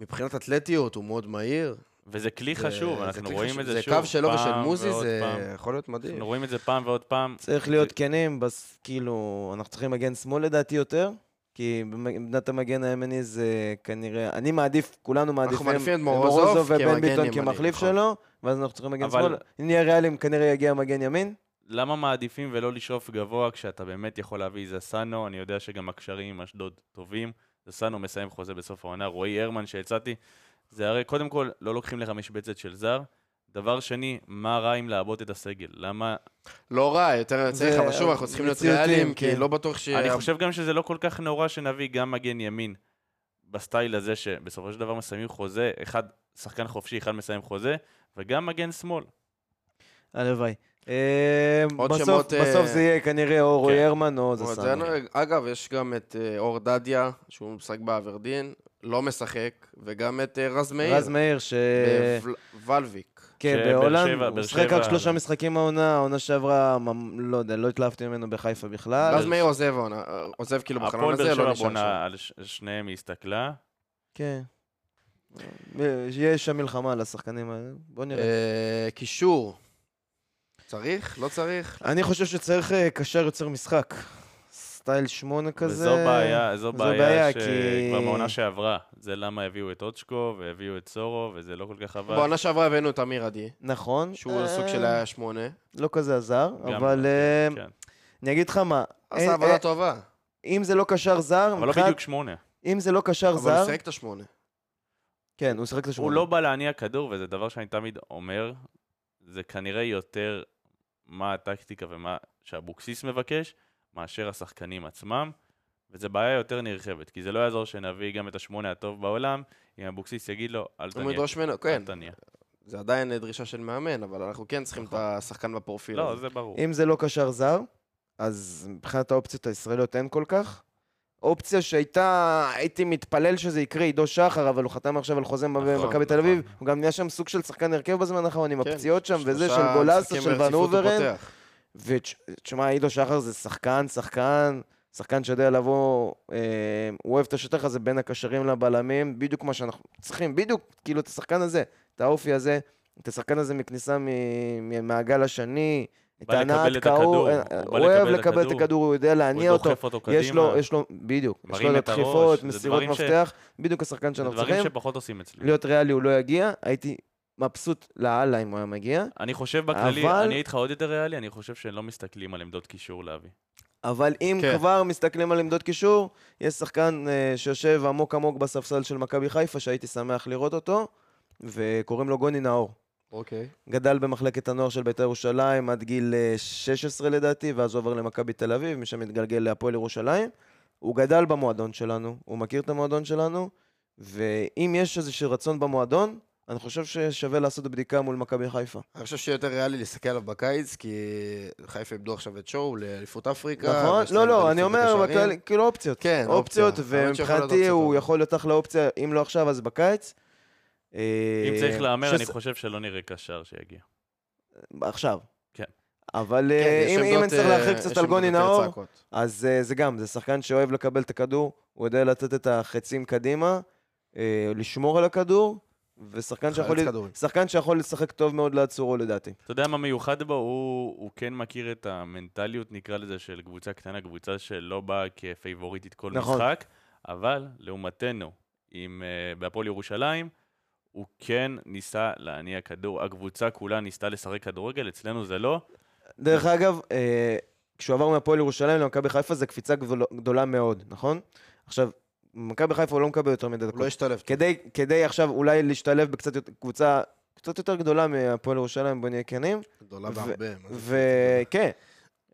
Speaker 1: מבחינת אתלטיות הוא מאוד מהיר.
Speaker 3: וזה כלי חשוב, אנחנו רואים את זה,
Speaker 1: שוב,
Speaker 3: זה
Speaker 1: קו שלו ושל מוזי, זה פעם. יכול להיות מדהים.
Speaker 3: אנחנו רואים את זה פעם ועוד פעם.
Speaker 4: צריך להיות כנים, בס... כאילו, אנחנו צריכים מגן שמאל לדעתי יותר, כי במדינת המגן הימני זה כנראה, אני מעדיף, כולנו מעדיפים
Speaker 1: את מורוזוב
Speaker 4: ובן ביטון כמחליף נכון. שלו, ואז אנחנו צריכים מגן אבל... שמאל. אם נהיה ריאליים, כנראה יגיע מגן ימין.
Speaker 3: למה מעדיפים ולא לשאוף גבוה כשאתה באמת יכול להביא זסנו? אני יודע שגם הקשרים עם אשדוד טובים. זסנו מסיים חוזה בסוף העונה, רועי הרמן שהצעתי, זה הרי קודם כל לא לוקחים לך משבצת של זר. דבר שני, מה רע אם לעבות את הסגל? למה...
Speaker 1: לא רע, יותר צריך, אבל שוב, אנחנו צריכים להיות ריאליים, כי כן. לא בטוח ש...
Speaker 3: אני חושב גם שזה לא כל כך נורא שנביא גם מגן ימין בסטייל הזה, שבסופו של דבר מסיימים חוזה, אחד שחקן חופשי, אחד מסיים חוזה, וגם מגן שמאל.
Speaker 4: הלוואי. אמ, בסוף, בסוף זה יהיה כנראה או רועי כן. הרמן או זסן.
Speaker 1: אגב, יש גם את אה, אור דדיה, שהוא משחק באברדין, לא משחק, וגם את אה, רז מאיר.
Speaker 4: רז מאיר, ש...
Speaker 1: בוולביק.
Speaker 4: כן, בהולנד, הוא משחק רק שלושה משחקים העונה, העונה שעברה, לא יודע, לא התלהבתי ממנו בחיפה בכלל.
Speaker 1: רז מאיר עוזב העונה, עוזב כאילו בחלון הזה,
Speaker 3: לא נשאר שם. הפועל באר שבע על שניהם היא הסתכלה.
Speaker 4: כן. יש שם מלחמה על השחקנים האלה, בוא נראה.
Speaker 1: קישור. צריך? לא צריך?
Speaker 4: אני חושב שצריך אה, קשר יוצר משחק. סטייל שמונה כזה.
Speaker 3: וזו בעיה, זו בעיה שכבר כי... בעונה שעברה. זה למה הביאו את אוצ'קו והביאו את סורו, וזה לא כל כך עבד.
Speaker 1: בעונה שעברה הבאנו את אמיר עדי.
Speaker 4: נכון.
Speaker 1: שהוא סוג של היה שמונה.
Speaker 4: לא כזה עזר, אבל אה, כן. אני אגיד לך מה.
Speaker 1: עשה עבודה טובה.
Speaker 4: אם זה לא קשר זר...
Speaker 3: אבל לא בדיוק שמונה.
Speaker 4: אם זה לא קשר זר...
Speaker 1: אבל הוא שיחק את השמונה.
Speaker 4: כן, הוא שיחק את השמונה.
Speaker 3: הוא לא בא להניע כדור, וזה דבר שאני תמיד אומר, זה כנראה יותר מה הטקטיקה ומה שאבוקסיס מבקש, מאשר השחקנים עצמם, וזו בעיה יותר נרחבת, כי זה לא יעזור שנביא גם את השמונה הטוב בעולם, אם אבוקסיס יגיד לו, אל תניע.
Speaker 1: הוא ידרוש ממנו, כן. זה עדיין דרישה של מאמן, אבל אנחנו כן צריכים את נכון. השחקן בפרופיל
Speaker 3: לא, הזה. זה ברור.
Speaker 4: אם זה לא קשר זר, אז מבחינת האופציות הישראליות אין כל כך. אופציה שהייתה, הייתי מתפלל שזה יקרה, עידו שחר, אבל הוא חתם עכשיו על חוזה נכון, במכבי תל אביב. נכון. הוא גם נהיה שם סוג של שחקן הרכב בזמן האחרון, עם כן, הפציעות שם, וזה של גולסה, של ונוברן. ותשמע, עידו שחר זה שחקן, שחקן, שחקן שיודע לבוא, אה, הוא אוהב את השטח הזה בין הקשרים לבלמים, בדיוק מה שאנחנו צריכים, בדיוק, כאילו, את השחקן הזה, את האופי הזה, את השחקן הזה מכניסה מהגל השני, את הנעת קהור, הוא אוהב לקבל את הכדור, הוא יודע להניע אותו, יש לו, יש לו, בדיוק, יש לו דחיפות, מסירות מפתח, בדיוק השחקן שאנחנו צריכים.
Speaker 3: זה דברים שפחות עושים אצלי.
Speaker 4: להיות ריאלי הוא לא יגיע, הייתי מבסוט לאללה אם הוא היה מגיע.
Speaker 3: אני חושב בכללי, אני איתך עוד יותר ריאלי, אני חושב שלא מסתכלים על עמדות קישור להביא.
Speaker 4: אבל אם כן. כבר מסתכלים על עמדות קישור, יש שחקן uh, שיושב עמוק עמוק בספסל של מכבי חיפה, שהייתי שמח לראות אותו, וקוראים לו גוני נאור.
Speaker 1: אוקיי.
Speaker 4: גדל במחלקת הנוער של בית"ר ירושלים עד גיל 16 אה, לדעתי, ואז הוא עבר למכבי תל אביב, משם התגלגל להפועל ירושלים. הוא גדל במועדון שלנו, הוא מכיר את המועדון שלנו, ואם יש איזשהו רצון במועדון, אני חושב ששווה לעשות בדיקה מול מכבי חיפה.
Speaker 1: אני חושב שיותר ריאלי להסתכל עליו בקיץ, כי חיפה איבדו עכשיו את שואו לאליפות אפריקה.
Speaker 4: נכון, לא, לא, אני אומר, כאילו אופציות. כן, אופציות, ומבחינתי הוא יכול להיות אחלה אופציה, אם לא עכשיו, אז בקיץ.
Speaker 3: אם צריך אה, להמר, אני חושב שלא נראה קשר שיגיע.
Speaker 4: עכשיו.
Speaker 3: כן.
Speaker 4: אבל כן, אה, אם אני צריך להרחיק אה, קצת על גוני נאור, אז זה גם, זה שחקן שאוהב לקבל את הכדור, הוא יודע לתת את החצים קדימה, לשמור על הכדור, ושחקן שיכול, שחקן שיכול לשחק טוב מאוד לעצורו לדעתי.
Speaker 3: אתה יודע מה מיוחד בו? הוא, הוא כן מכיר את המנטליות, נקרא לזה, של קבוצה קטנה, קבוצה שלא באה כפייבוריטית כל נכון. משחק, אבל לעומתנו, עם, uh, בהפועל ירושלים, הוא כן ניסה להניע כדור. הקבוצה כולה ניסתה לשחק כדורגל, אצלנו זה לא.
Speaker 4: דרך אגב, אה, כשהוא עבר מהפועל ירושלים למכבי חיפה זה קפיצה גדולה מאוד, נכון? עכשיו, מכבי חיפה הוא לא מקבל יותר מדי
Speaker 1: דקות. הוא לא השתלב.
Speaker 4: כדי, כדי עכשיו אולי להשתלב בקצת יותר, קבוצה קצת יותר גדולה מהפועל ירושלים, בוא נהיה כנים.
Speaker 1: גדולה בהרבה.
Speaker 4: וכן,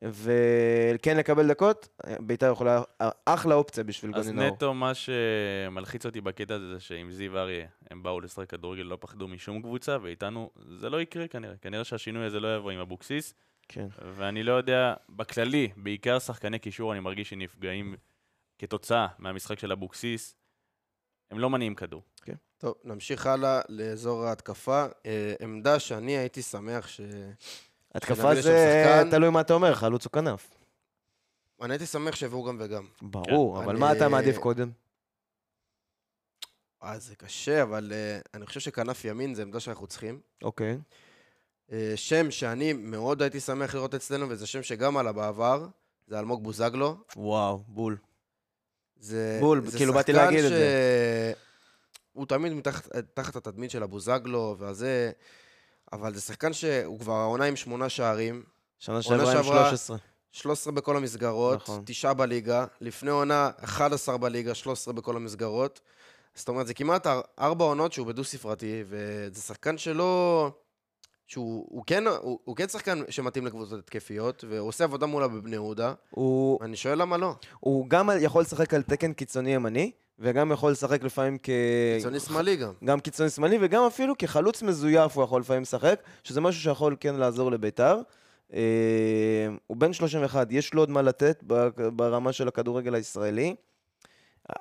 Speaker 4: וכן לקבל דקות, בית"ר יכולה, אחלה אופציה בשביל גוני נאור.
Speaker 3: אז נטו, מה שמלחיץ אותי בקטע הזה, זה שעם זיו אריה, הם באו לשחק כדורגל, לא פחדו משום קבוצה, ואיתנו זה לא יקרה כנראה. כנראה שהשינוי הזה לא יבוא עם אבוקסיס.
Speaker 4: כן.
Speaker 3: ואני לא יודע, בכללי, בעיקר שחקני קישור, אני מרגיש שנפגעים כתוצאה מהמשחק של אבוקסיס. הם לא מניעים כדור.
Speaker 1: כן. טוב, נמשיך הלאה לאזור ההתקפה. אה, עמדה שאני הייתי שמח ש...
Speaker 4: התקפה זה תלוי מה אתה אומר, חלוץ או כנף.
Speaker 1: אני הייתי שמח שיביאו גם וגם.
Speaker 4: ברור, אבל מה אתה מעדיף קודם?
Speaker 1: אה, זה קשה, אבל uh, אני חושב שכנף ימין זה עמדה שאנחנו צריכים.
Speaker 4: אוקיי.
Speaker 1: Uh, שם שאני מאוד הייתי שמח לראות אצלנו, וזה שם שגם עלה בעבר, זה אלמוג בוזגלו.
Speaker 4: וואו, בול.
Speaker 1: זה,
Speaker 4: בול, זה כאילו באתי להגיד ש... את זה.
Speaker 1: הוא תמיד מתחת, תחת התדמית של הבוזגלו, וזה... אבל זה שחקן שהוא כבר העונה עם שמונה שערים.
Speaker 4: שנה שעברה עם 13.
Speaker 1: 13 בכל המסגרות, נכון. תשעה בליגה. לפני עונה, 11 בליגה, 13 בכל המסגרות. זאת אומרת, זה כמעט ארבע עונות שהוא בדו-ספרתי, וזה שחקן שלא... שהוא הוא כן, הוא, הוא כן שחקן שמתאים לקבוצות התקפיות, והוא עושה עבודה מולה בבני יהודה. הוא... אני שואל למה לא.
Speaker 4: הוא גם יכול לשחק על תקן קיצוני ימני, וגם יכול לשחק לפעמים כ...
Speaker 1: קיצוני שמאלי גם.
Speaker 4: גם קיצוני שמאלי, וגם אפילו כחלוץ מזויף הוא יכול לפעמים לשחק, שזה משהו שיכול כן לעזור לביתר. אה, הוא בן 31, יש לו עוד מה לתת ברמה של הכדורגל הישראלי.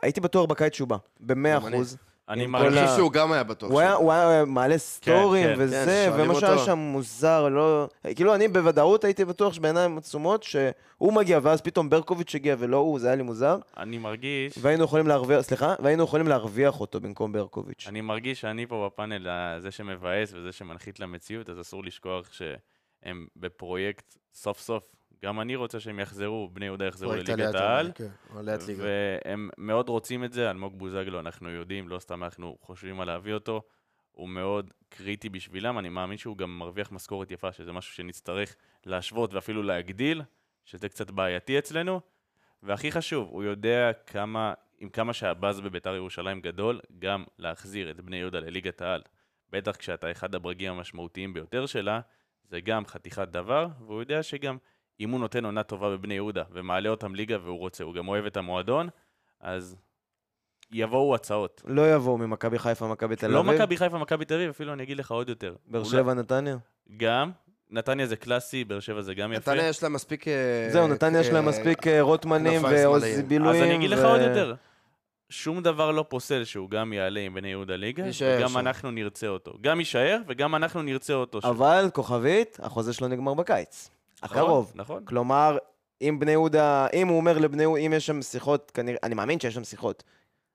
Speaker 4: הייתי בטוח בקיץ שהוא בא, במאה אחוז.
Speaker 1: אני מרגיש שהוא גם היה בטוח.
Speaker 4: הוא היה, הוא היה מעלה סטורים כן, כן. וזה, כן, ומה שהיה שם מוזר, לא... כאילו, אני בוודאות הייתי בטוח שבעיניים עצומות שהוא מגיע, ואז פתאום ברקוביץ' הגיע ולא הוא, זה היה לי מוזר.
Speaker 3: אני מרגיש...
Speaker 4: והיינו יכולים להרוויח, סליחה? והיינו יכולים להרוויח אותו במקום ברקוביץ'.
Speaker 3: אני מרגיש שאני פה בפאנל, זה שמבאס וזה שמנחית למציאות, אז אסור לשכוח שהם בפרויקט סוף סוף גם אני רוצה שהם יחזרו, בני יהודה יחזרו לליגת העל. כן, והם מאוד רוצים את זה, אלמוג בוזגלו, אנחנו יודעים, לא סתם אנחנו חושבים על להביא אותו. הוא מאוד קריטי בשבילם, אני מאמין שהוא גם מרוויח משכורת יפה, שזה משהו שנצטרך להשוות ואפילו להגדיל, שזה קצת בעייתי אצלנו. והכי חשוב, הוא יודע כמה, עם כמה שהבאז בביתר ירושלים גדול, גם להחזיר את בני יהודה לליגת העל. בטח כשאתה אחד הברגים המשמעותיים ביותר שלה, זה גם חתיכת דבר, והוא יודע שגם אם הוא נותן עונה טובה בבני יהודה ומעלה אותם ליגה והוא רוצה, הוא גם אוהב את המועדון, אז יבואו הצעות.
Speaker 4: לא יבואו ממכבי חיפה, מכבי תל
Speaker 3: לא
Speaker 4: אביב?
Speaker 3: מכבי חיפה, מכבי תל אביב, אפילו אני אגיד לך עוד יותר.
Speaker 4: באר שבע, נתניה?
Speaker 3: גם. נתניה זה קלאסי, באר שבע זה גם יפה.
Speaker 1: נתניה יש לה מספיק... אה,
Speaker 4: זהו, נתניה יש להם
Speaker 1: אה,
Speaker 4: מספיק אה, רוטמנים ועוז. בילויים.
Speaker 3: אז אני אגיד לך עוד יותר. שום דבר לא פוסל שהוא גם יעלה עם בני יהודה ליגה,
Speaker 1: יישאר
Speaker 3: וגם
Speaker 1: שם.
Speaker 3: אנחנו נרצה אותו. גם יישאר וגם אנחנו נרצה אותו.
Speaker 4: אבל, כוכבית, החוזה שלו נגמר בקיץ.
Speaker 3: נכון,
Speaker 4: הקרוב.
Speaker 3: נכון.
Speaker 4: כלומר, אם בני יהודה, אם הוא אומר לבני יהודה, אם יש שם שיחות, כנראה, אני מאמין שיש שם שיחות.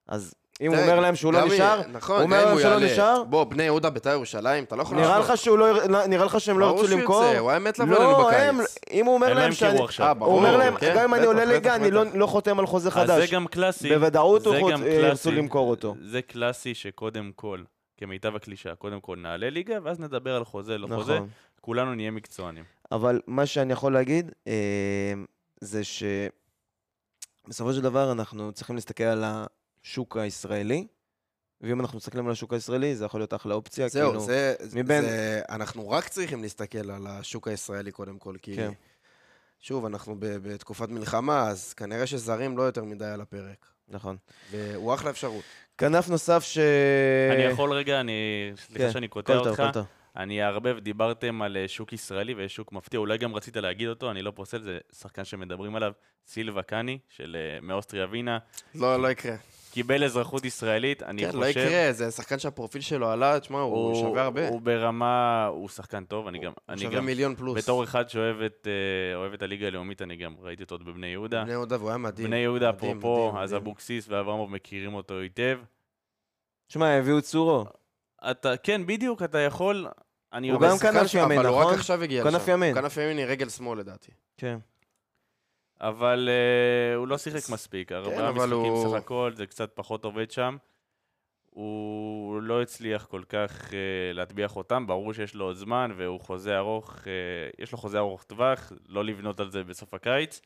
Speaker 4: אז אם הוא אומר להם שהוא לא נשאר,
Speaker 1: נכון,
Speaker 4: הוא אומר להם
Speaker 1: הוא
Speaker 4: שלא
Speaker 1: יעלה.
Speaker 4: נשאר?
Speaker 1: בוא, בני יהודה בית"ר ירושלים, אתה לא יכול
Speaker 4: נראה. לך שהוא לא, לא- נראה לך שהם לא
Speaker 1: ברור
Speaker 4: ירצו
Speaker 1: שהוא
Speaker 4: למכור?
Speaker 1: ירצה, הוא היה מת לבוא אלינו
Speaker 4: לא, הם,
Speaker 1: בקיץ.
Speaker 4: אם הוא אומר
Speaker 3: הם לא
Speaker 4: להם שאני...
Speaker 1: אה,
Speaker 4: הוא
Speaker 1: ברור,
Speaker 4: אומר להם,
Speaker 1: כן,
Speaker 4: גם אם אני עולה ליגה, אני לא-. לא חותם על חוזה
Speaker 3: אז
Speaker 4: חדש.
Speaker 3: זה גם קלאסי.
Speaker 4: בוודאות
Speaker 3: גם
Speaker 4: ירצו. למכור אותו.
Speaker 3: זה קלאסי שקודם כל, כמיטב הקלישאה, קודם כל נעלה ליגה, ואז נדבר על חוזה, לא חוזה. כולנו נהיה מקצוענים.
Speaker 4: אבל מה שאני יכול להגיד, אה, זה שבסופו של דבר אנחנו צריכים להסתכל על השוק הישראלי, ואם אנחנו מסתכלים על השוק הישראלי, זה יכול להיות אחלה אופציה.
Speaker 1: זהו,
Speaker 4: כאילו,
Speaker 1: זה,
Speaker 4: מבין-
Speaker 1: זה, אנחנו רק צריכים להסתכל על השוק הישראלי קודם כל, כי
Speaker 4: כן.
Speaker 1: שוב, אנחנו ב, בתקופת מלחמה, אז כנראה שזרים לא יותר מדי על הפרק.
Speaker 4: נכון.
Speaker 1: והוא אחלה אפשרות.
Speaker 4: כנף נוסף ש...
Speaker 3: אני יכול רגע, אני... סליחה
Speaker 4: כן,
Speaker 3: שאני קוטע אותך.
Speaker 4: קולטר.
Speaker 3: אני אערבב, דיברתם על אה, שוק ישראלי ויש שוק מפתיע, אולי גם רצית להגיד אותו, אני לא פוסל, זה שחקן שמדברים עליו, סילבה קאני, של אה, מאוסטריה ווינה,
Speaker 1: לא, לא יקרה.
Speaker 3: קיבל אזרחות ישראלית, אני
Speaker 1: כן,
Speaker 3: חושב...
Speaker 1: לא יקרה, זה שחקן שהפרופיל שלו עלה, תשמע, הוא שווה הרבה.
Speaker 3: הוא ברמה, הוא שחקן טוב, אני גם...
Speaker 1: הוא
Speaker 3: אני
Speaker 1: שווה
Speaker 3: גם
Speaker 1: מיליון פלוס.
Speaker 3: בתור אחד שאוהב את, אה, אוהב את הליגה הלאומית, אני גם ראיתי אותו עוד בבני יהודה.
Speaker 1: בני יהודה, והוא היה מדהים.
Speaker 3: בני יהודה, אפרופו, אז. אבוקסיס ואברמוב מכירים אותו היטב.
Speaker 4: שמע, הביאו צורו.
Speaker 3: אתה, כן, בדיוק, אתה יכול... אני
Speaker 4: הוא
Speaker 3: יודע,
Speaker 4: גם כנף ימין,
Speaker 1: אבל הוא
Speaker 4: נכון?
Speaker 1: רק עכשיו הגיע
Speaker 4: כנף
Speaker 1: לשם.
Speaker 4: ימין.
Speaker 1: כנף ימין היא רגל שמאל לדעתי.
Speaker 4: כן.
Speaker 3: אבל אה, הוא לא שיחק מספיק, ארבעה
Speaker 1: כן, אבל
Speaker 3: משחקים
Speaker 1: הוא-
Speaker 3: סך הכל, זה קצת פחות עובד שם. הוא לא הצליח כל כך אה, להטביע חותם, ברור שיש לו עוד זמן, והוא חוזה ארוך, אה, יש לו חוזה ארוך טווח, לא לבנות על זה בסוף הקיץ.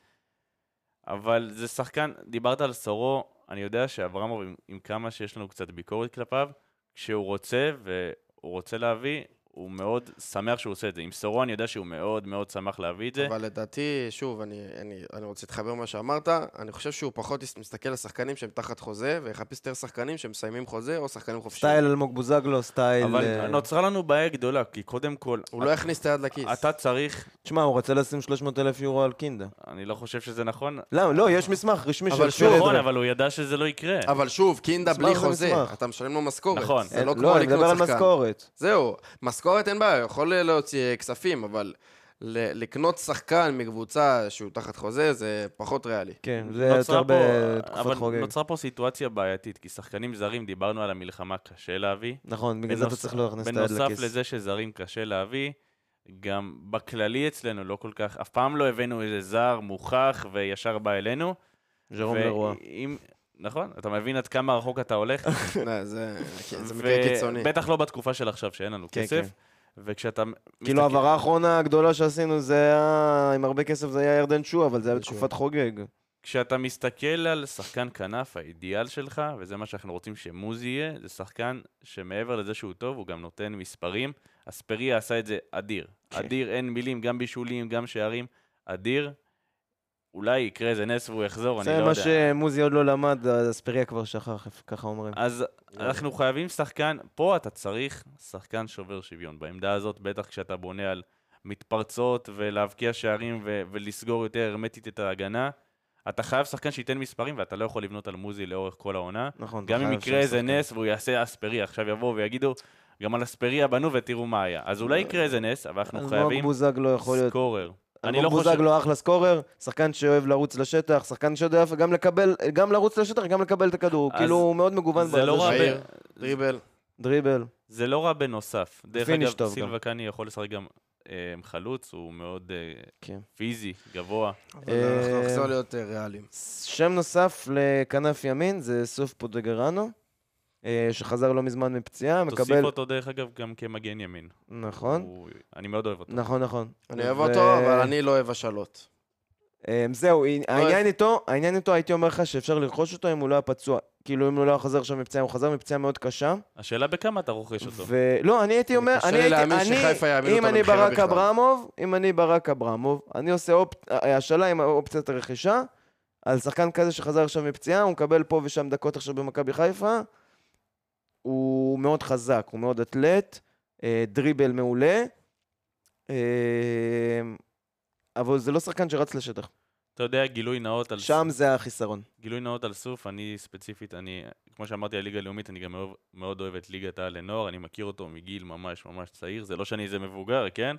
Speaker 3: אבל זה שחקן, דיברת על סורו, אני יודע שאברמוב, עם, עם כמה שיש לנו קצת ביקורת כלפיו, כשהוא רוצה והוא רוצה להביא, הוא מאוד שמח שהוא עושה את זה. עם סורו אני יודע שהוא מאוד מאוד שמח להביא את זה.
Speaker 1: אבל לדעתי, שוב, אני, אני, אני רוצה להתחבר למה שאמרת, אני חושב שהוא פחות מסתכל על שחקנים שהם תחת חוזה, ויחפש יותר שחקנים שמסיימים חוזה או שחקנים חופשיים.
Speaker 4: סטייל אלמוג בוזגלו, סטייל...
Speaker 3: אבל
Speaker 4: אה,
Speaker 3: נוצרה לנו בעיה גדולה, כי קודם כל,
Speaker 1: הוא לא יכניס את היד לכיס.
Speaker 3: אתה צריך,
Speaker 4: תשמע, הוא רוצה לשים 300 אלף יורו על קינדה.
Speaker 3: אני לא חושב שזה נכון.
Speaker 4: למה? לא, יש מסמך רשמי
Speaker 1: אבל
Speaker 4: של
Speaker 1: שוב.
Speaker 3: נכון, אבל הוא ידע שזה לא יקרה.
Speaker 1: אבל שוב, קינדה בלי
Speaker 4: זה
Speaker 1: חוזה. אתה משלם לו משכורת.
Speaker 3: נכון.
Speaker 1: זה לא
Speaker 4: אין-
Speaker 1: כמו
Speaker 4: לא, אני מדבר
Speaker 1: לקנות
Speaker 4: על
Speaker 1: שחקן.
Speaker 4: משכורת.
Speaker 1: זהו, משכורת אין בעיה, יכול להוציא אה, כספים, אבל לקנות שחקן מקבוצה שהוא תחת חוזה, זה פחות ריאלי.
Speaker 4: כן, זה יותר בתקופת
Speaker 3: אבל
Speaker 4: חוגג.
Speaker 3: נוצרה פה סיטואציה בעייתית, כי שחקנים זרים, דיברנו על המלחמה, קשה להביא.
Speaker 4: נכון, בגלל זה אתה צריך להכניס את היד לכיס.
Speaker 3: בנוסף לזה שזרים קשה להביא, גם בכללי אצלנו לא כל כך, אף פעם לא הבאנו איזה זר מוכח וישר בא אלינו.
Speaker 4: ז'רום לרוע.
Speaker 3: נכון, אתה מבין עד כמה רחוק אתה הולך?
Speaker 1: לא, זה זה מקרה קיצוני.
Speaker 3: ובטח לא בתקופה של עכשיו שאין לנו
Speaker 4: כן,
Speaker 3: כסף.
Speaker 4: כן.
Speaker 3: וכשאתה...
Speaker 4: כאילו ההעברה האחרונה הגדולה שעשינו זה היה, עם הרבה כסף זה היה ירדן שועה, אבל זה היה. בתקופת חוגג.
Speaker 3: כשאתה מסתכל על שחקן כנף, האידיאל שלך, וזה מה שאנחנו רוצים שמוזי יהיה, זה שחקן שמעבר לזה שהוא טוב, הוא גם נותן מספרים. אספריה עשה את זה אדיר.
Speaker 4: כן.
Speaker 3: אדיר, אין מילים, גם בישולים, גם שערים. אדיר. אולי יקרה איזה נס והוא יחזור, אני
Speaker 4: זה
Speaker 3: לא
Speaker 4: מה
Speaker 3: יודע.
Speaker 4: שמוזי עוד לא למד, אספריה כבר שכח, ככה אומרים.
Speaker 3: אז אנחנו חייבים שחקן, פה אתה צריך שחקן שובר שוויון. בעמדה הזאת, בטח כשאתה בונה על מתפרצות ולהבקיע שערים ו- ולסגור יותר הרמטית את ההגנה, אתה חייב שחקן שייתן מספרים ואתה לא יכול לבנות על מוזי לאורך כל העונה.
Speaker 4: נכון.
Speaker 3: גם אם יקרה איזה. נס והוא יעשה אספריה, עכשיו יבואו ויגידו, גם על אספריה בנו ותראו מה היה. אז אולי יקרה איזה נס, אבל אנחנו
Speaker 4: אלמוג
Speaker 3: חייבים
Speaker 4: בוזגלו יכול להיות...
Speaker 3: סקורר. אני לא חושב...
Speaker 4: בוזגלו אחלה סקורר, שחקן שאוהב לרוץ לשטח, שחקן שיודע גם לקבל, גם לרוץ לשטח, גם לקבל את הכדור. כאילו הוא מאוד מגוון.
Speaker 3: זה לא רע. ב-
Speaker 1: דריבל.
Speaker 4: דריבל.
Speaker 3: זה לא רע בנוסף. דרך אגב. סילבה קאני יכול לשחק גם אה, חלוץ, הוא מאוד אה,
Speaker 4: כן.
Speaker 3: פיזי, גבוה.
Speaker 1: אבל אנחנו
Speaker 4: אה,
Speaker 1: נחזור להיות ריאליים.
Speaker 4: שם נוסף לכנף ימין זה סוף פוטגרנו, אה, שחזר לא מזמן מפציעה,
Speaker 3: תוסיף
Speaker 4: מקבל...
Speaker 3: אותו דרך אגב גם כמגן ימין.
Speaker 4: נכון,
Speaker 3: הוא- אני מאוד אוהב אותו.
Speaker 4: נכון, נכון.
Speaker 1: אני אוהב
Speaker 4: ו-
Speaker 1: אותו, אבל אני לא אוהב השאלות.
Speaker 4: אמ, זהו, העניין איתו, העניין איתו, הייתי אומר לך שאפשר לרכוש אותו אם הוא לא היה פצוע. כאילו, אם הוא לא חוזר עכשיו מפציעה, הוא חזר מפציעה מאוד קשה.
Speaker 3: השאלה בכמה אתה רוכש אותו.
Speaker 4: ולא, אני הייתי אומר, אני הייתי, אני, אם אני ברק אברמוב, אם אני ברק אברמוב, אני עושה השאלה עם אופציית הרכישה, על שחקן כזה שחזר עכשיו מפציעה, הוא מקבל פה ושם דקות עכשיו במכבי חיפה, הוא מאוד חזק, הוא מאוד אתלט, אה, דריבל מעולה. אה, אבל זה לא שחקן שרץ לשטח.
Speaker 3: אתה יודע, גילוי נאות על...
Speaker 4: שם. זה החיסרון.
Speaker 3: גילוי נאות על סוף, אני ספציפית, אני, כמו שאמרתי, הליגה הלאומית, אני גם מאוד, מאוד אוהב את ליגת העל לנוער, אני מכיר אותו מגיל ממש ממש צעיר, זה לא שאני איזה מבוגר, כן?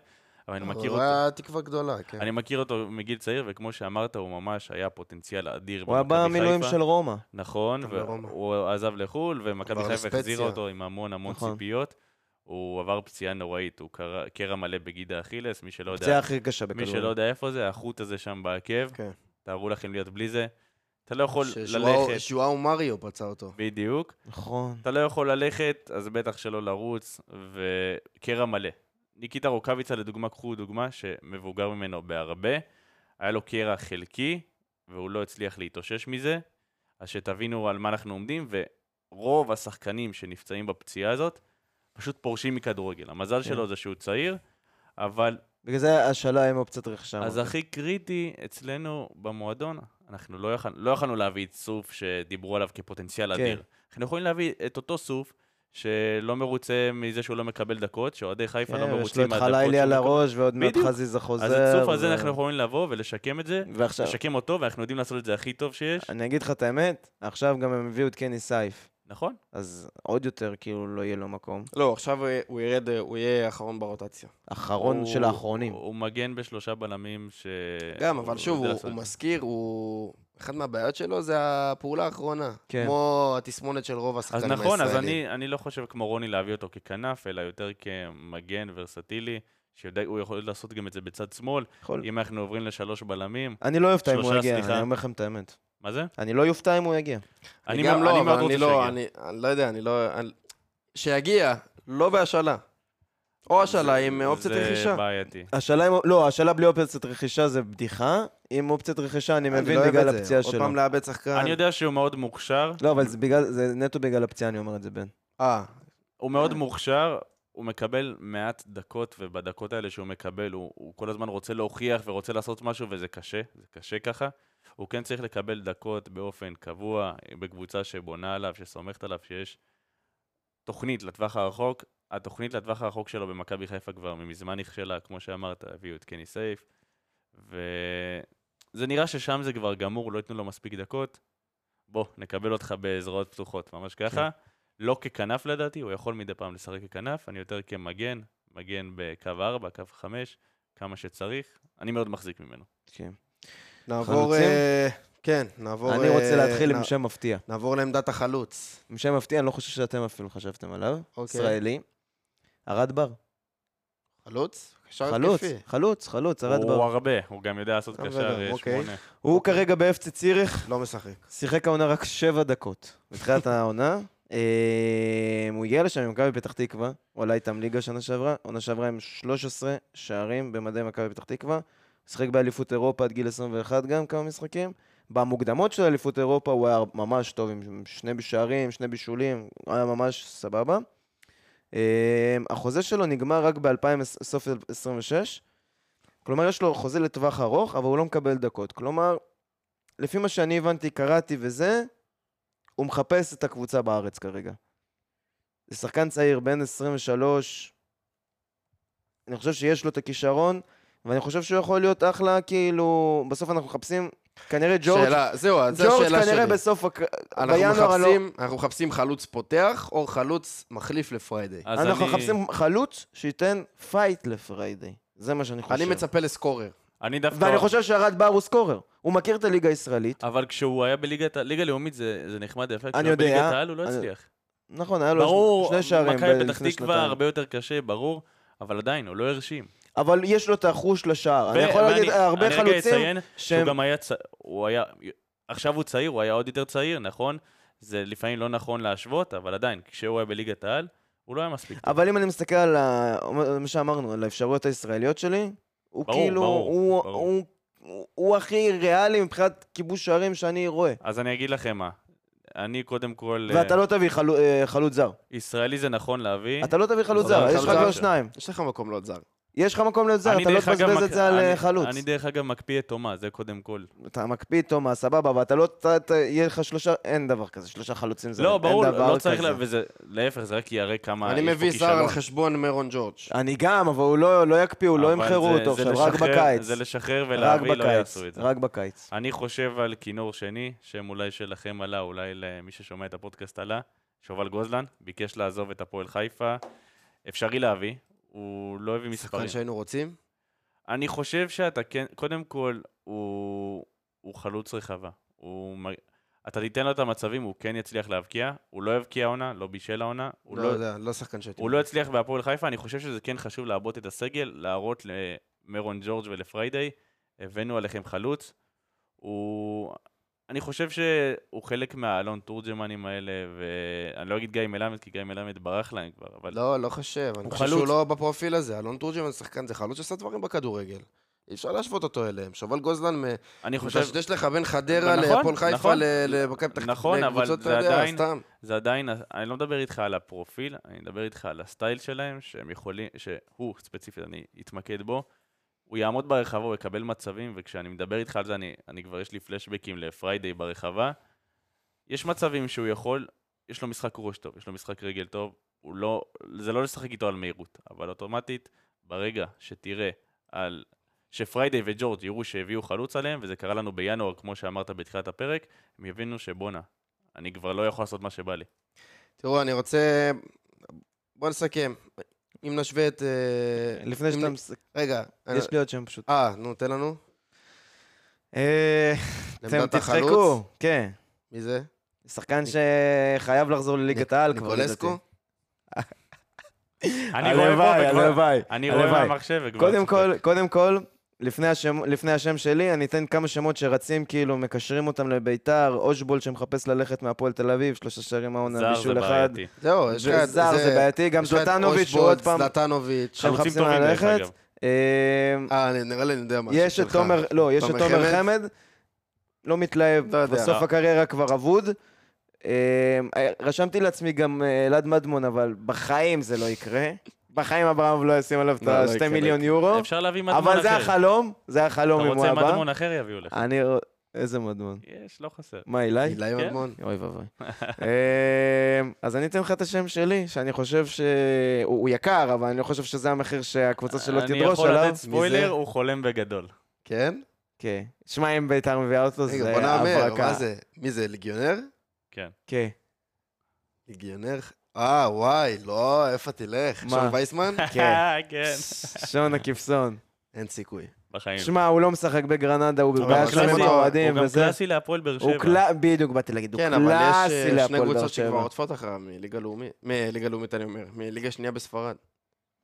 Speaker 3: אבל אני מכיר אותו... הוא
Speaker 1: היה תקווה גדולה, כן.
Speaker 3: אני מכיר אותו מגיל צעיר, וכמו שאמרת, הוא ממש היה פוטנציאל אדיר
Speaker 4: הוא היה במילואים של רומא.
Speaker 3: נכון, והוא עזב לחו"ל, ומכבי חיפה החזירה אותו עם המון המון נכון. ציפיות. הוא עבר פציעה נוראית, הוא קרע מלא בגיד האכילס, מי שלא יודע...
Speaker 4: פציעה הכי קשה בכדורגל.
Speaker 3: מי שלא יודע איפה זה, החוט הזה שם בעקב. כן. תארו לכם להיות בלי זה. אתה לא יכול ללכת...
Speaker 1: שוואו מריו פצע אותו.
Speaker 3: בדיוק.
Speaker 4: נכון.
Speaker 3: אתה לא יכול ללכת, אז בטח שלא לרוץ, וקרע מלא. ניקיטה רוקאביצה, לדוגמה, קחו דוגמה שמבוגר ממנו בהרבה, היה לו קרע חלקי, והוא לא הצליח להתאושש מזה, אז שתבינו על מה אנחנו עומדים, ורוב השחקנים שנפצעים בפציעה הזאת, פשוט פורשים מכדורגל. המזל כן. שלו זה שהוא צעיר, אבל...
Speaker 4: בגלל זה השאלה עם אופציית רכישה.
Speaker 3: אז הכי קריטי אצלנו במועדון, אנחנו לא, יכול, לא יכולנו להביא את סוף שדיברו עליו כפוטנציאל כן. אדיר. אנחנו יכולים להביא את אותו סוף שלא מרוצה מזה שהוא לא מקבל דקות, שאוהדי חיפה לא כן, לא מרוצים
Speaker 4: מהדקות. יש לו את חלילי על הראש ועוד מעט חזיזה חוזר.
Speaker 3: אז את הסוף הזה אנחנו יכולים לבוא ולשקם את זה, ועכשיו... לשקם אותו, ואנחנו יודעים לעשות את זה הכי טוב שיש.
Speaker 4: אני אגיד לך את האמת, עכשיו גם הם הביאו את קני סייף.
Speaker 3: נכון.
Speaker 4: אז עוד יותר כאילו לא יהיה לו מקום.
Speaker 1: לא, עכשיו הוא ירד, הוא יהיה אחרון ברוטציה.
Speaker 4: אחרון הוא, של האחרונים.
Speaker 3: הוא, הוא מגן בשלושה בלמים ש...
Speaker 1: גם, אבל שוב, הוא, הוא מזכיר, הוא... אחד מהבעיות שלו זה הפעולה האחרונה. כן. כמו התסמונת של רוב השחקנים
Speaker 3: הישראלים. אז נכון, אז אני, אני לא חושב כמו רוני להביא אותו ככנף, אלא יותר כמגן ורסטילי. שהוא יכול לעשות גם את זה בצד שמאל, יכול. אם אנחנו עוברים לשלוש בלמים.
Speaker 4: אני לא אופתע אם הוא יגיע, אני אומר לכם את האמת.
Speaker 3: מה זה?
Speaker 4: אני לא יופתע אם הוא יגיע.
Speaker 1: אני גם לא, אבל אני לא, אני לא יודע, אני לא... שיגיע, לא בהשאלה. או השאלה עם אופציית רכישה.
Speaker 3: זה בעייתי.
Speaker 4: השאלה עם... לא, השאלה בלי אופציית רכישה זה בדיחה. עם אופציית רכישה אני מבין לא בגלל הפציעה שלו.
Speaker 1: עוד פעם לאבד שחקן.
Speaker 3: אני יודע שהוא מאוד מוכשר.
Speaker 4: לא, אבל זה בגלל, זה נטו בגלל הפציעה, אני אומר את זה, בן.
Speaker 1: אה.
Speaker 3: הוא מאוד מוכשר, הוא מקבל מעט דקות, ובדקות האלה שהוא מקבל, הוא, הוא כל הזמן רוצה להוכיח ורוצה לעשות משהו, וזה קשה, זה קשה ככה. הוא כן צריך לקבל דקות באופן קבוע, בקבוצה שבונה עליו, שסומכת עליו, שיש תוכנית לטווח הרחוק. התוכנית לטווח הרחוק שלו במכבי חיפה כבר מזמן נכשלה, כמו שאמרת, הביאו את קני סייף, וזה נראה ששם זה כבר גמור, לא ייתנו לו מספיק דקות. בוא, נקבל אותך בזרועות פתוחות, ממש ככה. כן. לא ככנף לדעתי, הוא יכול מדי פעם לשחק ככנף, אני יותר כמגן, מגן בקו 4, קו 5, כמה שצריך. אני מאוד מחזיק ממנו.
Speaker 4: כן.
Speaker 1: נעבור... אה, כן, נעבור...
Speaker 4: אני רוצה אה, להתחיל עם שם מפתיע.
Speaker 1: נעבור לעמדת החלוץ.
Speaker 4: עם שם מפתיע, אני לא חושב שאתם אפילו חשבתם עליו. אוקיי. ישראלי. ארד בר.
Speaker 1: חלוץ?
Speaker 4: חלוץ, חלוץ, חלוץ, ארד בר.
Speaker 3: הוא הרבה, הוא גם יודע לעשות קשר אה, אוקיי. שמונה.
Speaker 4: הוא כרגע באפצי ציריך.
Speaker 1: לא משחק.
Speaker 4: שיחק העונה רק שבע דקות. בתחילת העונה. הוא הגיע לשם עם מכבי פתח תקווה, הוא עלה איתם ליגה שנה שעברה, עונה שעברה עם 13 שערים במדי מכבי פתח תקווה. שיחק באליפות אירופה עד גיל 21 גם כמה משחקים. במוקדמות של אליפות אירופה הוא היה ממש טוב, עם שני שערים, שני בישולים, הוא היה ממש סבבה. אמ, החוזה שלו נגמר רק בסוף 26, כלומר יש לו חוזה לטווח ארוך, אבל הוא לא מקבל דקות. כלומר, לפי מה שאני הבנתי, קראתי וזה, הוא מחפש את הקבוצה בארץ כרגע. זה שחקן צעיר, בן 23, אני חושב שיש לו את הכישרון, ואני חושב שהוא יכול להיות אחלה, כאילו, בסוף אנחנו מחפשים, כנראה ג'ורג',
Speaker 1: שאלה, זהו, זו השאלה
Speaker 4: שלי. ג'ורג' כנראה בסוף,
Speaker 1: אנחנו מחפשים, לא... אנחנו מחפשים חלוץ פותח, או חלוץ מחליף לפריידיי.
Speaker 4: אנחנו אני... מחפשים חלוץ שייתן fight לפריידיי. זה מה שאני חושב.
Speaker 1: אני מצפה ל scorer.
Speaker 3: אני דווקא...
Speaker 4: ואני חושב שארד בר הוא scorer. הוא מכיר את הליגה הישראלית.
Speaker 3: אבל כשהוא היה בליגה לאומית זה, זה נחמד יפה, כשהוא היה בליגת העל הוא לא הצליח.
Speaker 4: נכון, היה לו שני שערים.
Speaker 3: ברור, מכבי פתח תקווה הרבה יותר קשה, ברור, אבל עדיין, הוא לא הרשים.
Speaker 4: אבל יש לו את החוש לשער. אני יכול להגיד הרבה חלוצים
Speaker 3: אני רגע אציין שהוא גם היה, הוא היה, עכשיו הוא צעיר, הוא היה עוד יותר צעיר, נכון? זה לפעמים לא נכון להשוות, אבל עדיין, כשהוא היה בליגת העל, הוא לא היה מספיק טוב.
Speaker 4: אבל אם אני מסתכל על מה שאמרנו, על האפשרויות הישראליות שלי, הוא ברור, כאילו, ברור, הוא, ברור. הוא הוא הכי ריאלי מבחינת כיבוש שערים שאני רואה.
Speaker 3: אז אני אגיד לכם מה. אני קודם כל...
Speaker 4: ואתה לא תביא חלוץ זר.
Speaker 3: ישראלי זה נכון להביא.
Speaker 4: אתה לא תביא חלוץ זר, יש לך כבר שניים.
Speaker 1: יש לך מקום לעוד זר.
Speaker 4: יש לך מקום להיות זר, אתה לא תבזבז את זה על אה, חלוץ.
Speaker 3: אני דרך אגב מקפיא את תומא, זה קודם כל.
Speaker 4: אתה מקפיא את תומא, סבבה, ואתה לא, יהיה לך שלושה, אין דבר כזה, שלושה חלוצים זה,
Speaker 3: לא, ברור, לא צריך, וזה, להפך, זה רק יראה כמה
Speaker 1: אני מביא זר על חשבון מרון ג'ורג'.
Speaker 4: אני גם, אבל הוא לא, לא יקפיאו, לא ימכרו אותו עכשיו, רק בקיץ.
Speaker 3: זה לשחרר ולהביא, לא יעשו את זה.
Speaker 4: רק בקיץ.
Speaker 3: אני חושב על כינור שני, שם אולי שלכם עלה, אולי למי ששומע את הפודקאסט עלה, שובל גוזלן, ביקש לעזוב את הפועל חיפה. אפשרי להביא, הוא לא הביא מספרים.
Speaker 1: שחקן שהיינו רוצים?
Speaker 3: אני חושב שאתה כן, קודם כל, הוא, הוא חלוץ רחבה. הוא, אתה תיתן לו את המצבים, הוא כן יצליח להבקיע, הוא לא יבקיע עונה, לא בישל העונה.
Speaker 1: לא, לא יודע, לא שחקן
Speaker 3: שהייתי... הוא לא יצליח בהפועל חיפה, אני חושב שזה כן חשוב לעבות את הסגל, להראות למרון ג'ורג' ולפריידיי, הבאנו עליכם חלוץ. הוא... אני חושב שהוא חלק מהאלון תורג'מנים האלה, ואני לא אגיד גיא מלמד, כי גיא מלמד ברח להם כבר, אבל...
Speaker 1: לא, לא חושב, אני חושב חלוץ... שהוא לא בפרופיל הזה. אלון תורג'מן זה שחקן, זה חלוץ שעשה דברים בכדורגל. אי אפשר להשוות אותו אליהם. שובל גוזלן, אני חושב... מדשדש לך בין חדרה
Speaker 3: נכון,
Speaker 1: להפועל חיפה
Speaker 3: נכון,
Speaker 1: למכבי
Speaker 3: פתח נכון, אבל זה עדיין, זה עדיין, אני לא מדבר איתך על הפרופיל, אני מדבר איתך על הסטייל שלהם, שהם יכולים, שהוא ספציפית, אני אתמקד בו. הוא יעמוד ברחבה, הוא יקבל מצבים, וכשאני מדבר איתך על זה, אני, אני כבר יש לי פלשבקים לפריידיי ברחבה. יש מצבים שהוא יכול, יש לו משחק ראש טוב, יש לו משחק רגל טוב, הוא לא, זה לא לשחק איתו על מהירות, אבל אוטומטית, ברגע שתראה על, שפריידיי וג'ורג' יראו שהביאו חלוץ עליהם, וזה קרה לנו בינואר, כמו שאמרת בתחילת הפרק, הם יבינו שבואנה, אני כבר לא יכול לעשות מה שבא לי.
Speaker 1: תראו, אני רוצה... בוא נסכם. אם נשווה את... אה,
Speaker 4: לפני שאתה.
Speaker 1: רגע.
Speaker 4: יש לי עוד שם פשוט.
Speaker 1: אה, נו, תן לנו.
Speaker 4: אה, אתם תצחקו, כן.
Speaker 1: מי זה?
Speaker 4: שחקן שחייב לחזור לליגת העל כבר.
Speaker 1: ניקולסקו?
Speaker 3: אני רואה פה הלוואי. אני רואה במחשב.
Speaker 4: קודם כל, לפני השם, לפני השם שלי, אני אתן כמה שמות שרצים, כאילו, מקשרים אותם לביתר, אושבולט שמחפש ללכת מהפועל תל אביב, שלושה שערים העונה, בישול אחד.
Speaker 1: זהו,
Speaker 4: יש לך... זר זה בעייתי, גם זלטנוביץ' הוא עוד פעם...
Speaker 1: זלטנוביץ'.
Speaker 3: שמחפשים ללכת.
Speaker 1: אה, נראה לי אני יודע
Speaker 4: משהו יש את תומר, לא, יש את תומר חמד, לא מתלהב, לא בסוף הקריירה כבר אבוד. אה, רשמתי לעצמי גם אה, אלעד מדמון, אבל בחיים זה לא יקרה. בחיים אברהם לא ישים עליו את לא, ה-2 לא מיליון יורו.
Speaker 3: אפשר להביא מדמון אחר.
Speaker 4: אבל זה החלום, זה החלום אם הוא
Speaker 3: הבא.
Speaker 4: אתה
Speaker 3: רוצה מדמון אחר יביאו לך.
Speaker 4: אני... איזה מדמון?
Speaker 3: יש, לא חסר.
Speaker 4: מה, אילי?
Speaker 1: אילי כן. מדמון?
Speaker 4: אוי ואבוי. אמ, אז אני אתן לך את השם שלי, שאני חושב שהוא יקר, אבל אני לא חושב שזה המחיר שהקבוצה שלו תדרוש עליו.
Speaker 3: אני יכול לתת ספוילר, הוא חולם בגדול.
Speaker 1: כן?
Speaker 4: כן. שמע, אם בית"ר מביאה אותו, זה
Speaker 1: הברקה. רגע, בוא נאמר, מה זה? מי זה, ליגיונר?
Speaker 3: כן.
Speaker 4: כן.
Speaker 1: ליגיונר? אה, וואי, לא, איפה תלך? שון וייסמן?
Speaker 3: כן. כן.
Speaker 4: שון הכבשון.
Speaker 1: אין סיכוי.
Speaker 3: בחיים.
Speaker 4: שמע, הוא לא משחק בגרנדה, הוא בבעיה של האוהדים
Speaker 3: וזה. הוא גם קלאסי להפועל באר שבע. הוא
Speaker 4: קלאסי, בדיוק באתי להגיד, הוא קלאסי להפועל באר שבע.
Speaker 1: כן, אבל יש שני קבוצות שכבר עוטפות אחריו מליגה לאומית, מליגה לאומית אני אומר, מליגה שנייה בספרד.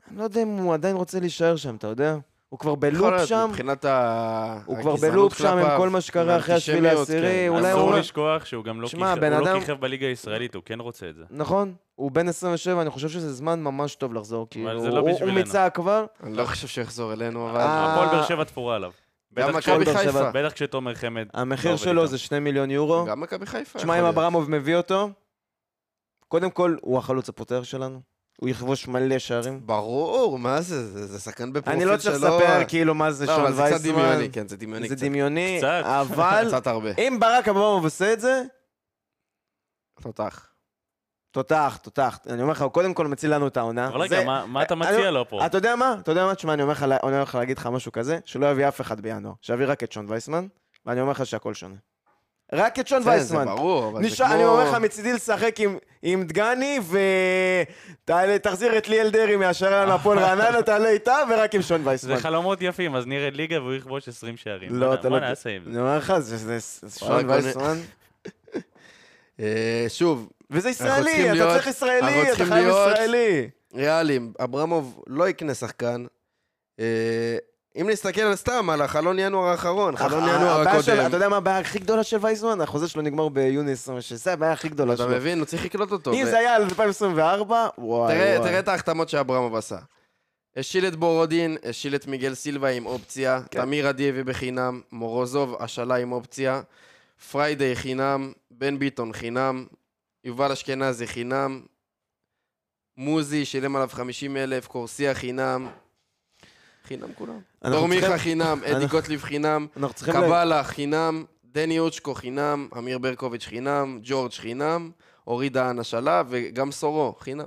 Speaker 4: אני לא יודע אם הוא עדיין רוצה להישאר שם, אתה יודע? הוא כבר בלופ שם.
Speaker 1: מבחינת ה...
Speaker 4: הוא כבר בלופ שם עם כל מה שקרה אחרי השביעי לעשירי.
Speaker 3: כן. אולי הוא... אסור לשכוח שהוא גם לא כיכב בליגה הישראלית, הוא כן רוצה את זה.
Speaker 4: נכון. הוא בן 27, אני חושב שזה זמן ממש טוב לחזור. כאילו, לא הוא מיצה כבר.
Speaker 1: אני לא חושב שהוא יחזור אלינו, אבל...
Speaker 3: הפועל באר שבע תפורה עליו.
Speaker 1: גם מכבי חיפה.
Speaker 3: בטח כשתומר חמד...
Speaker 4: המחיר שלו זה 2 מיליון יורו.
Speaker 1: גם מכבי חיפה.
Speaker 4: תשמע, אם אברמוב מביא אותו, קודם כל, הוא החלוץ הפותח שלנו. הוא יכבוש מלא שערים.
Speaker 1: ברור, מה זה? זה, זה שחקן בפרופיל
Speaker 4: שלו. אני לא צריך לספר כאילו מה זה
Speaker 1: לא,
Speaker 4: שון וייסמן.
Speaker 1: זה קצת דמיוני, כן, זה דמיוני
Speaker 4: זה
Speaker 1: קצת.
Speaker 4: דמיוני,
Speaker 3: קצת.
Speaker 4: אבל...
Speaker 1: קצת הרבה.
Speaker 4: אם ברק אברמוב עושה את זה...
Speaker 1: תותח.
Speaker 4: תותח, תותח. אני אומר לך, הוא קודם כל מציל לנו את העונה.
Speaker 3: אבל רגע, מה, מה אתה מציע לו פה?
Speaker 4: אתה יודע מה? אתה יודע מה? תשמע, אני אומר לך להגיד לך משהו כזה, שלא יביא אף אחד בינואר. שיביא רק את שון וייסמן, ואני אומר לך שהכל שונה. רק את שון וייסמן.
Speaker 1: זה ברור, אבל
Speaker 4: נשאר, זה כמו... אני אומר לך, מצידי לשחק עם, עם דגני, ותחזיר את ליאל דרעי מהשער מהפועל רעננה, תעלה איתה, ורק עם שון וייסמן.
Speaker 3: זה חלומות יפים, אז נרד ליגה והוא יכבוש 20 שערים.
Speaker 4: לא,
Speaker 3: אתה
Speaker 4: לא...
Speaker 3: מה נעשה עם
Speaker 4: זה? אני אומר לך, זה שון וייסמן.
Speaker 1: אה, שוב,
Speaker 4: וזה ישראלי, אתה צריך ישראלי, אתה חייב ישראלי.
Speaker 1: ריאליים, אברמוב לא יקנה שחקן. אם נסתכל על סתם, על החלון ינואר האחרון, חלון ינואר הקודם.
Speaker 4: אתה יודע מה הבעיה הכי גדולה של וייזמן? החוזה שלו נגמר ביוני 26, זה הבעיה הכי גדולה שלו.
Speaker 1: אתה מבין? הוא צריך לקלוט אותו.
Speaker 4: אם זה היה על 2024, וואי
Speaker 1: וואי. תראה את ההחתמות שאברמוב עשה. השיל את בורודין, השיל את מיגל סילבה עם אופציה, כן. תמיר אדיאבי בחינם, מורוזוב, השאלה עם אופציה, פריידי חינם, בן ביטון חינם, יובל אשכנזי חינם, מוזי שילם עליו 50 אלף, קורסיה חינם, חינם כולם. דור מיכה חינם, אדי גוטליב חינם, קבלה חינם, דני אוצ'קו חינם, אמיר ברקוביץ' חינם, ג'ורג' חינם, אורי דהן השאלה, וגם סורו חינם.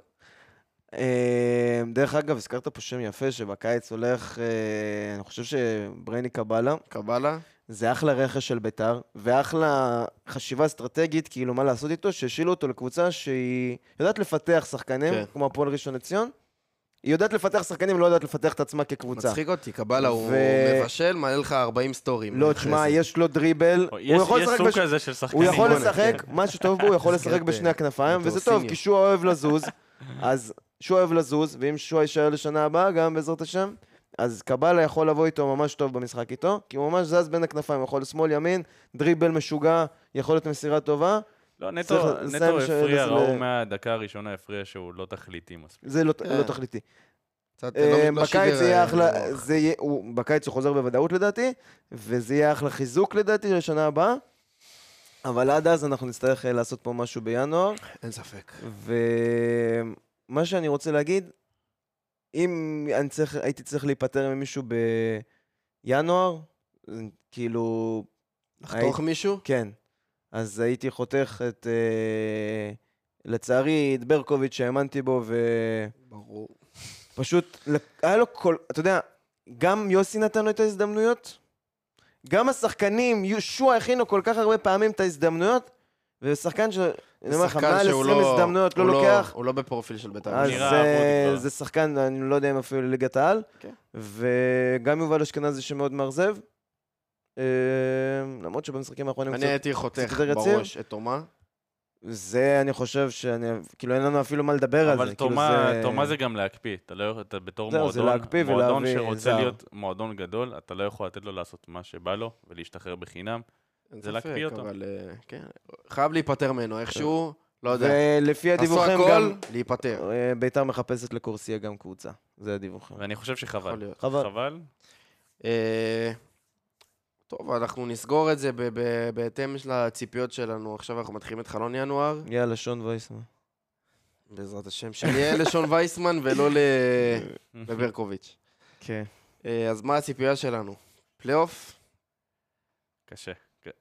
Speaker 4: אה, דרך אגב, הזכרת פה שם יפה שבקיץ הולך, אה, אני חושב שברייני קבלה.
Speaker 1: קבלה.
Speaker 4: זה אחלה רכש של ביתר, ואחלה חשיבה אסטרטגית, כאילו, מה לעשות איתו, שהשאילו אותו לקבוצה שהיא יודעת לפתח שחקנים, כן. כמו הפועל ראשון לציון. היא יודעת לפתח שחקנים, לא יודעת לפתח את עצמה כקבוצה.
Speaker 1: מצחיק אותי, קבלה, ו... הוא מבשל, מעלה לך 40 סטורים.
Speaker 4: לא, תשמע, יש לו דריבל.
Speaker 3: יש, הוא יש סוג בש... כזה של שחקנים.
Speaker 4: הוא יכול לשחק, כן. מה שטוב בו, הוא יכול לשחק בשני הכנפיים, וזה טוב, כי שועה אוהב לזוז. אז שועה אוהב לזוז, ואם שועה יישאר לשנה הבאה, גם בעזרת השם, אז קבלה יכול לבוא איתו ממש טוב במשחק איתו, כי הוא ממש זז בין הכנפיים, הוא יכול לשמאל ימין, דריבל משוגע, יכול להיות מסירה טובה.
Speaker 3: לא, נטו, נטו הפריע, ראו מהדקה הראשונה הפריע שהוא לא תכליתי מספיק.
Speaker 4: זה לא, לא תכליתי. אה, לא בקיץ יהיה אה, אחלה, בקיץ הוא חוזר בוודאות לדעתי, וזה יהיה אחלה חיזוק לדעתי לשנה הבאה. אבל עד אז אנחנו נצטרך אה, לעשות פה משהו בינואר.
Speaker 1: אין ספק.
Speaker 4: ומה שאני רוצה להגיד, אם אני צריך, הייתי צריך להיפטר ממישהו בינואר, כאילו...
Speaker 1: לחתוך היית, מישהו?
Speaker 4: כן. אז הייתי חותך את... אה, לצערי, את ברקוביץ' שהאמנתי בו, ו...
Speaker 1: ברור.
Speaker 4: פשוט, היה לו כל... אתה יודע, גם יוסי נתן לו את ההזדמנויות, גם השחקנים, יהושע הכינו כל כך הרבה פעמים את ההזדמנויות, ושחקן ש... אני אומר לך, מעל 20 לא- הזדמנויות לא לוקח.
Speaker 1: הוא לא בפרופיל של בית"ר.
Speaker 4: אז זה שחקן, אני לא יודע אם אפילו לליגת העל. כן. וגם יובל אשכנזי שמאוד מאכזב. אה, למרות שבמשחקים האחרונים...
Speaker 1: אני הייתי חותך בראש את תומה.
Speaker 4: זה, אני חושב שאני, כאילו, אין לנו אפילו מה לדבר על זה.
Speaker 3: אבל תומה, כאילו תומה זה גם להקפיא. אתה לא יכול, אתה בתור מועדון, זה להקפיא מועדון שרוצה זר. להיות מועדון גדול, אתה לא יכול לתת לו לעשות מה שבא לו ולהשתחרר בחינם. זה להקפיא אותו.
Speaker 1: אבל אה, כן, חייב להיפטר ממנו איכשהו, לא יודע.
Speaker 4: ולפי הדיווחים גם...
Speaker 1: להיפטר.
Speaker 4: אה, ביתר מחפשת לקורסיה גם קבוצה. זה הדיווחים.
Speaker 3: ואני חושב שחבל.
Speaker 4: חבל.
Speaker 1: אה, טוב, אנחנו נסגור את זה בהתאם לציפיות שלנו. עכשיו אנחנו מתחילים את חלון ינואר.
Speaker 4: יאללה, שון וייסמן.
Speaker 1: בעזרת השם, שנהיה לשון וייסמן ולא לברקוביץ'.
Speaker 4: כן.
Speaker 1: אז מה הציפייה שלנו? פלייאוף?
Speaker 3: קשה.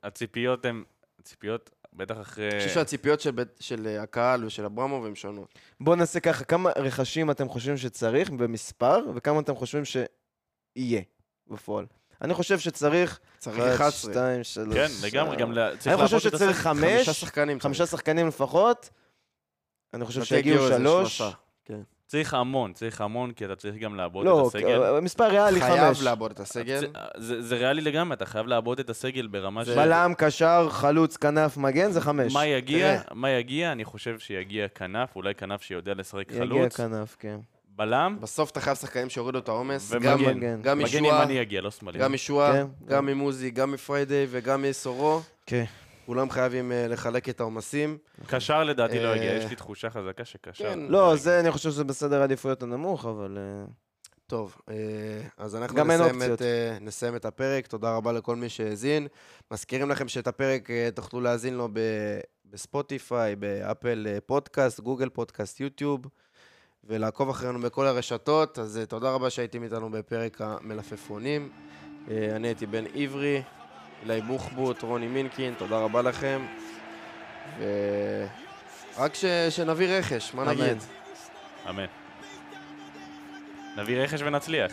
Speaker 3: הציפיות הן, הציפיות בטח אחרי...
Speaker 1: אני חושב שהציפיות של, של הקהל ושל אברמוב הן שונות.
Speaker 4: בואו נעשה ככה, כמה רכשים אתם חושבים שצריך במספר, וכמה אתם חושבים שיהיה בפועל? אני חושב שצריך...
Speaker 1: צריך 11.
Speaker 3: 2, 3... כן, לגמרי, גם
Speaker 4: צריך אני חושב שצריך 5, חמישה
Speaker 1: שחקנים.
Speaker 4: חמישה שחקנים לפחות. אני חושב שיגיעו 3.
Speaker 3: כן. צריך המון, צריך המון, כי אתה צריך גם לעבוד לא, את הסגל.
Speaker 4: לא, מספר ריאלי חמש.
Speaker 1: חייב לעבוד את הסגל.
Speaker 3: זה, זה ריאלי לגמרי, אתה חייב לעבוד את הסגל ברמה של...
Speaker 4: בלם, קשר, חלוץ, כנף, מגן, זה חמש.
Speaker 3: מה יגיע? מה יגיע? אני חושב שיגיע כנף, אולי כנף שיודע לשחק חלוץ.
Speaker 4: יגיע כנף, כן.
Speaker 3: בלם.
Speaker 1: בסוף אתה חייב שחקנים שיורידו את העומס.
Speaker 3: ומגן.
Speaker 1: גם
Speaker 3: מגן ימני יגיע, לא שמאלי.
Speaker 1: גם ישועה, כן, גם ממוזי, גם מפריידי וגם מסורו.
Speaker 4: כן.
Speaker 1: כולם חייבים אה, לחלק את העומסים.
Speaker 3: קשר לדעתי לא יגיע, יש לי תחושה חזקה שקשר. כן,
Speaker 4: לא, זה, אני חושב שזה בסדר העדיפויות הנמוך, אבל... אה...
Speaker 1: טוב, אז אנחנו נסיים את, נסיים את הפרק. תודה רבה לכל מי שהאזין. מזכירים לכם שאת הפרק תוכלו להאזין לו בספוטיפיי, באפל פודקאסט, גוגל פודקאסט, יוטיוב, ולעקוב אחרינו בכל הרשתות. אז uh, תודה רבה שהייתם איתנו בפרק המלפפונים. Uh, אני הייתי בן עברי. אילי בוחבוט, רוני מינקין, תודה רבה לכם. ורק ש... שנביא רכש, מה
Speaker 3: אמן.
Speaker 1: נגיד?
Speaker 3: אמן. נביא רכש ונצליח.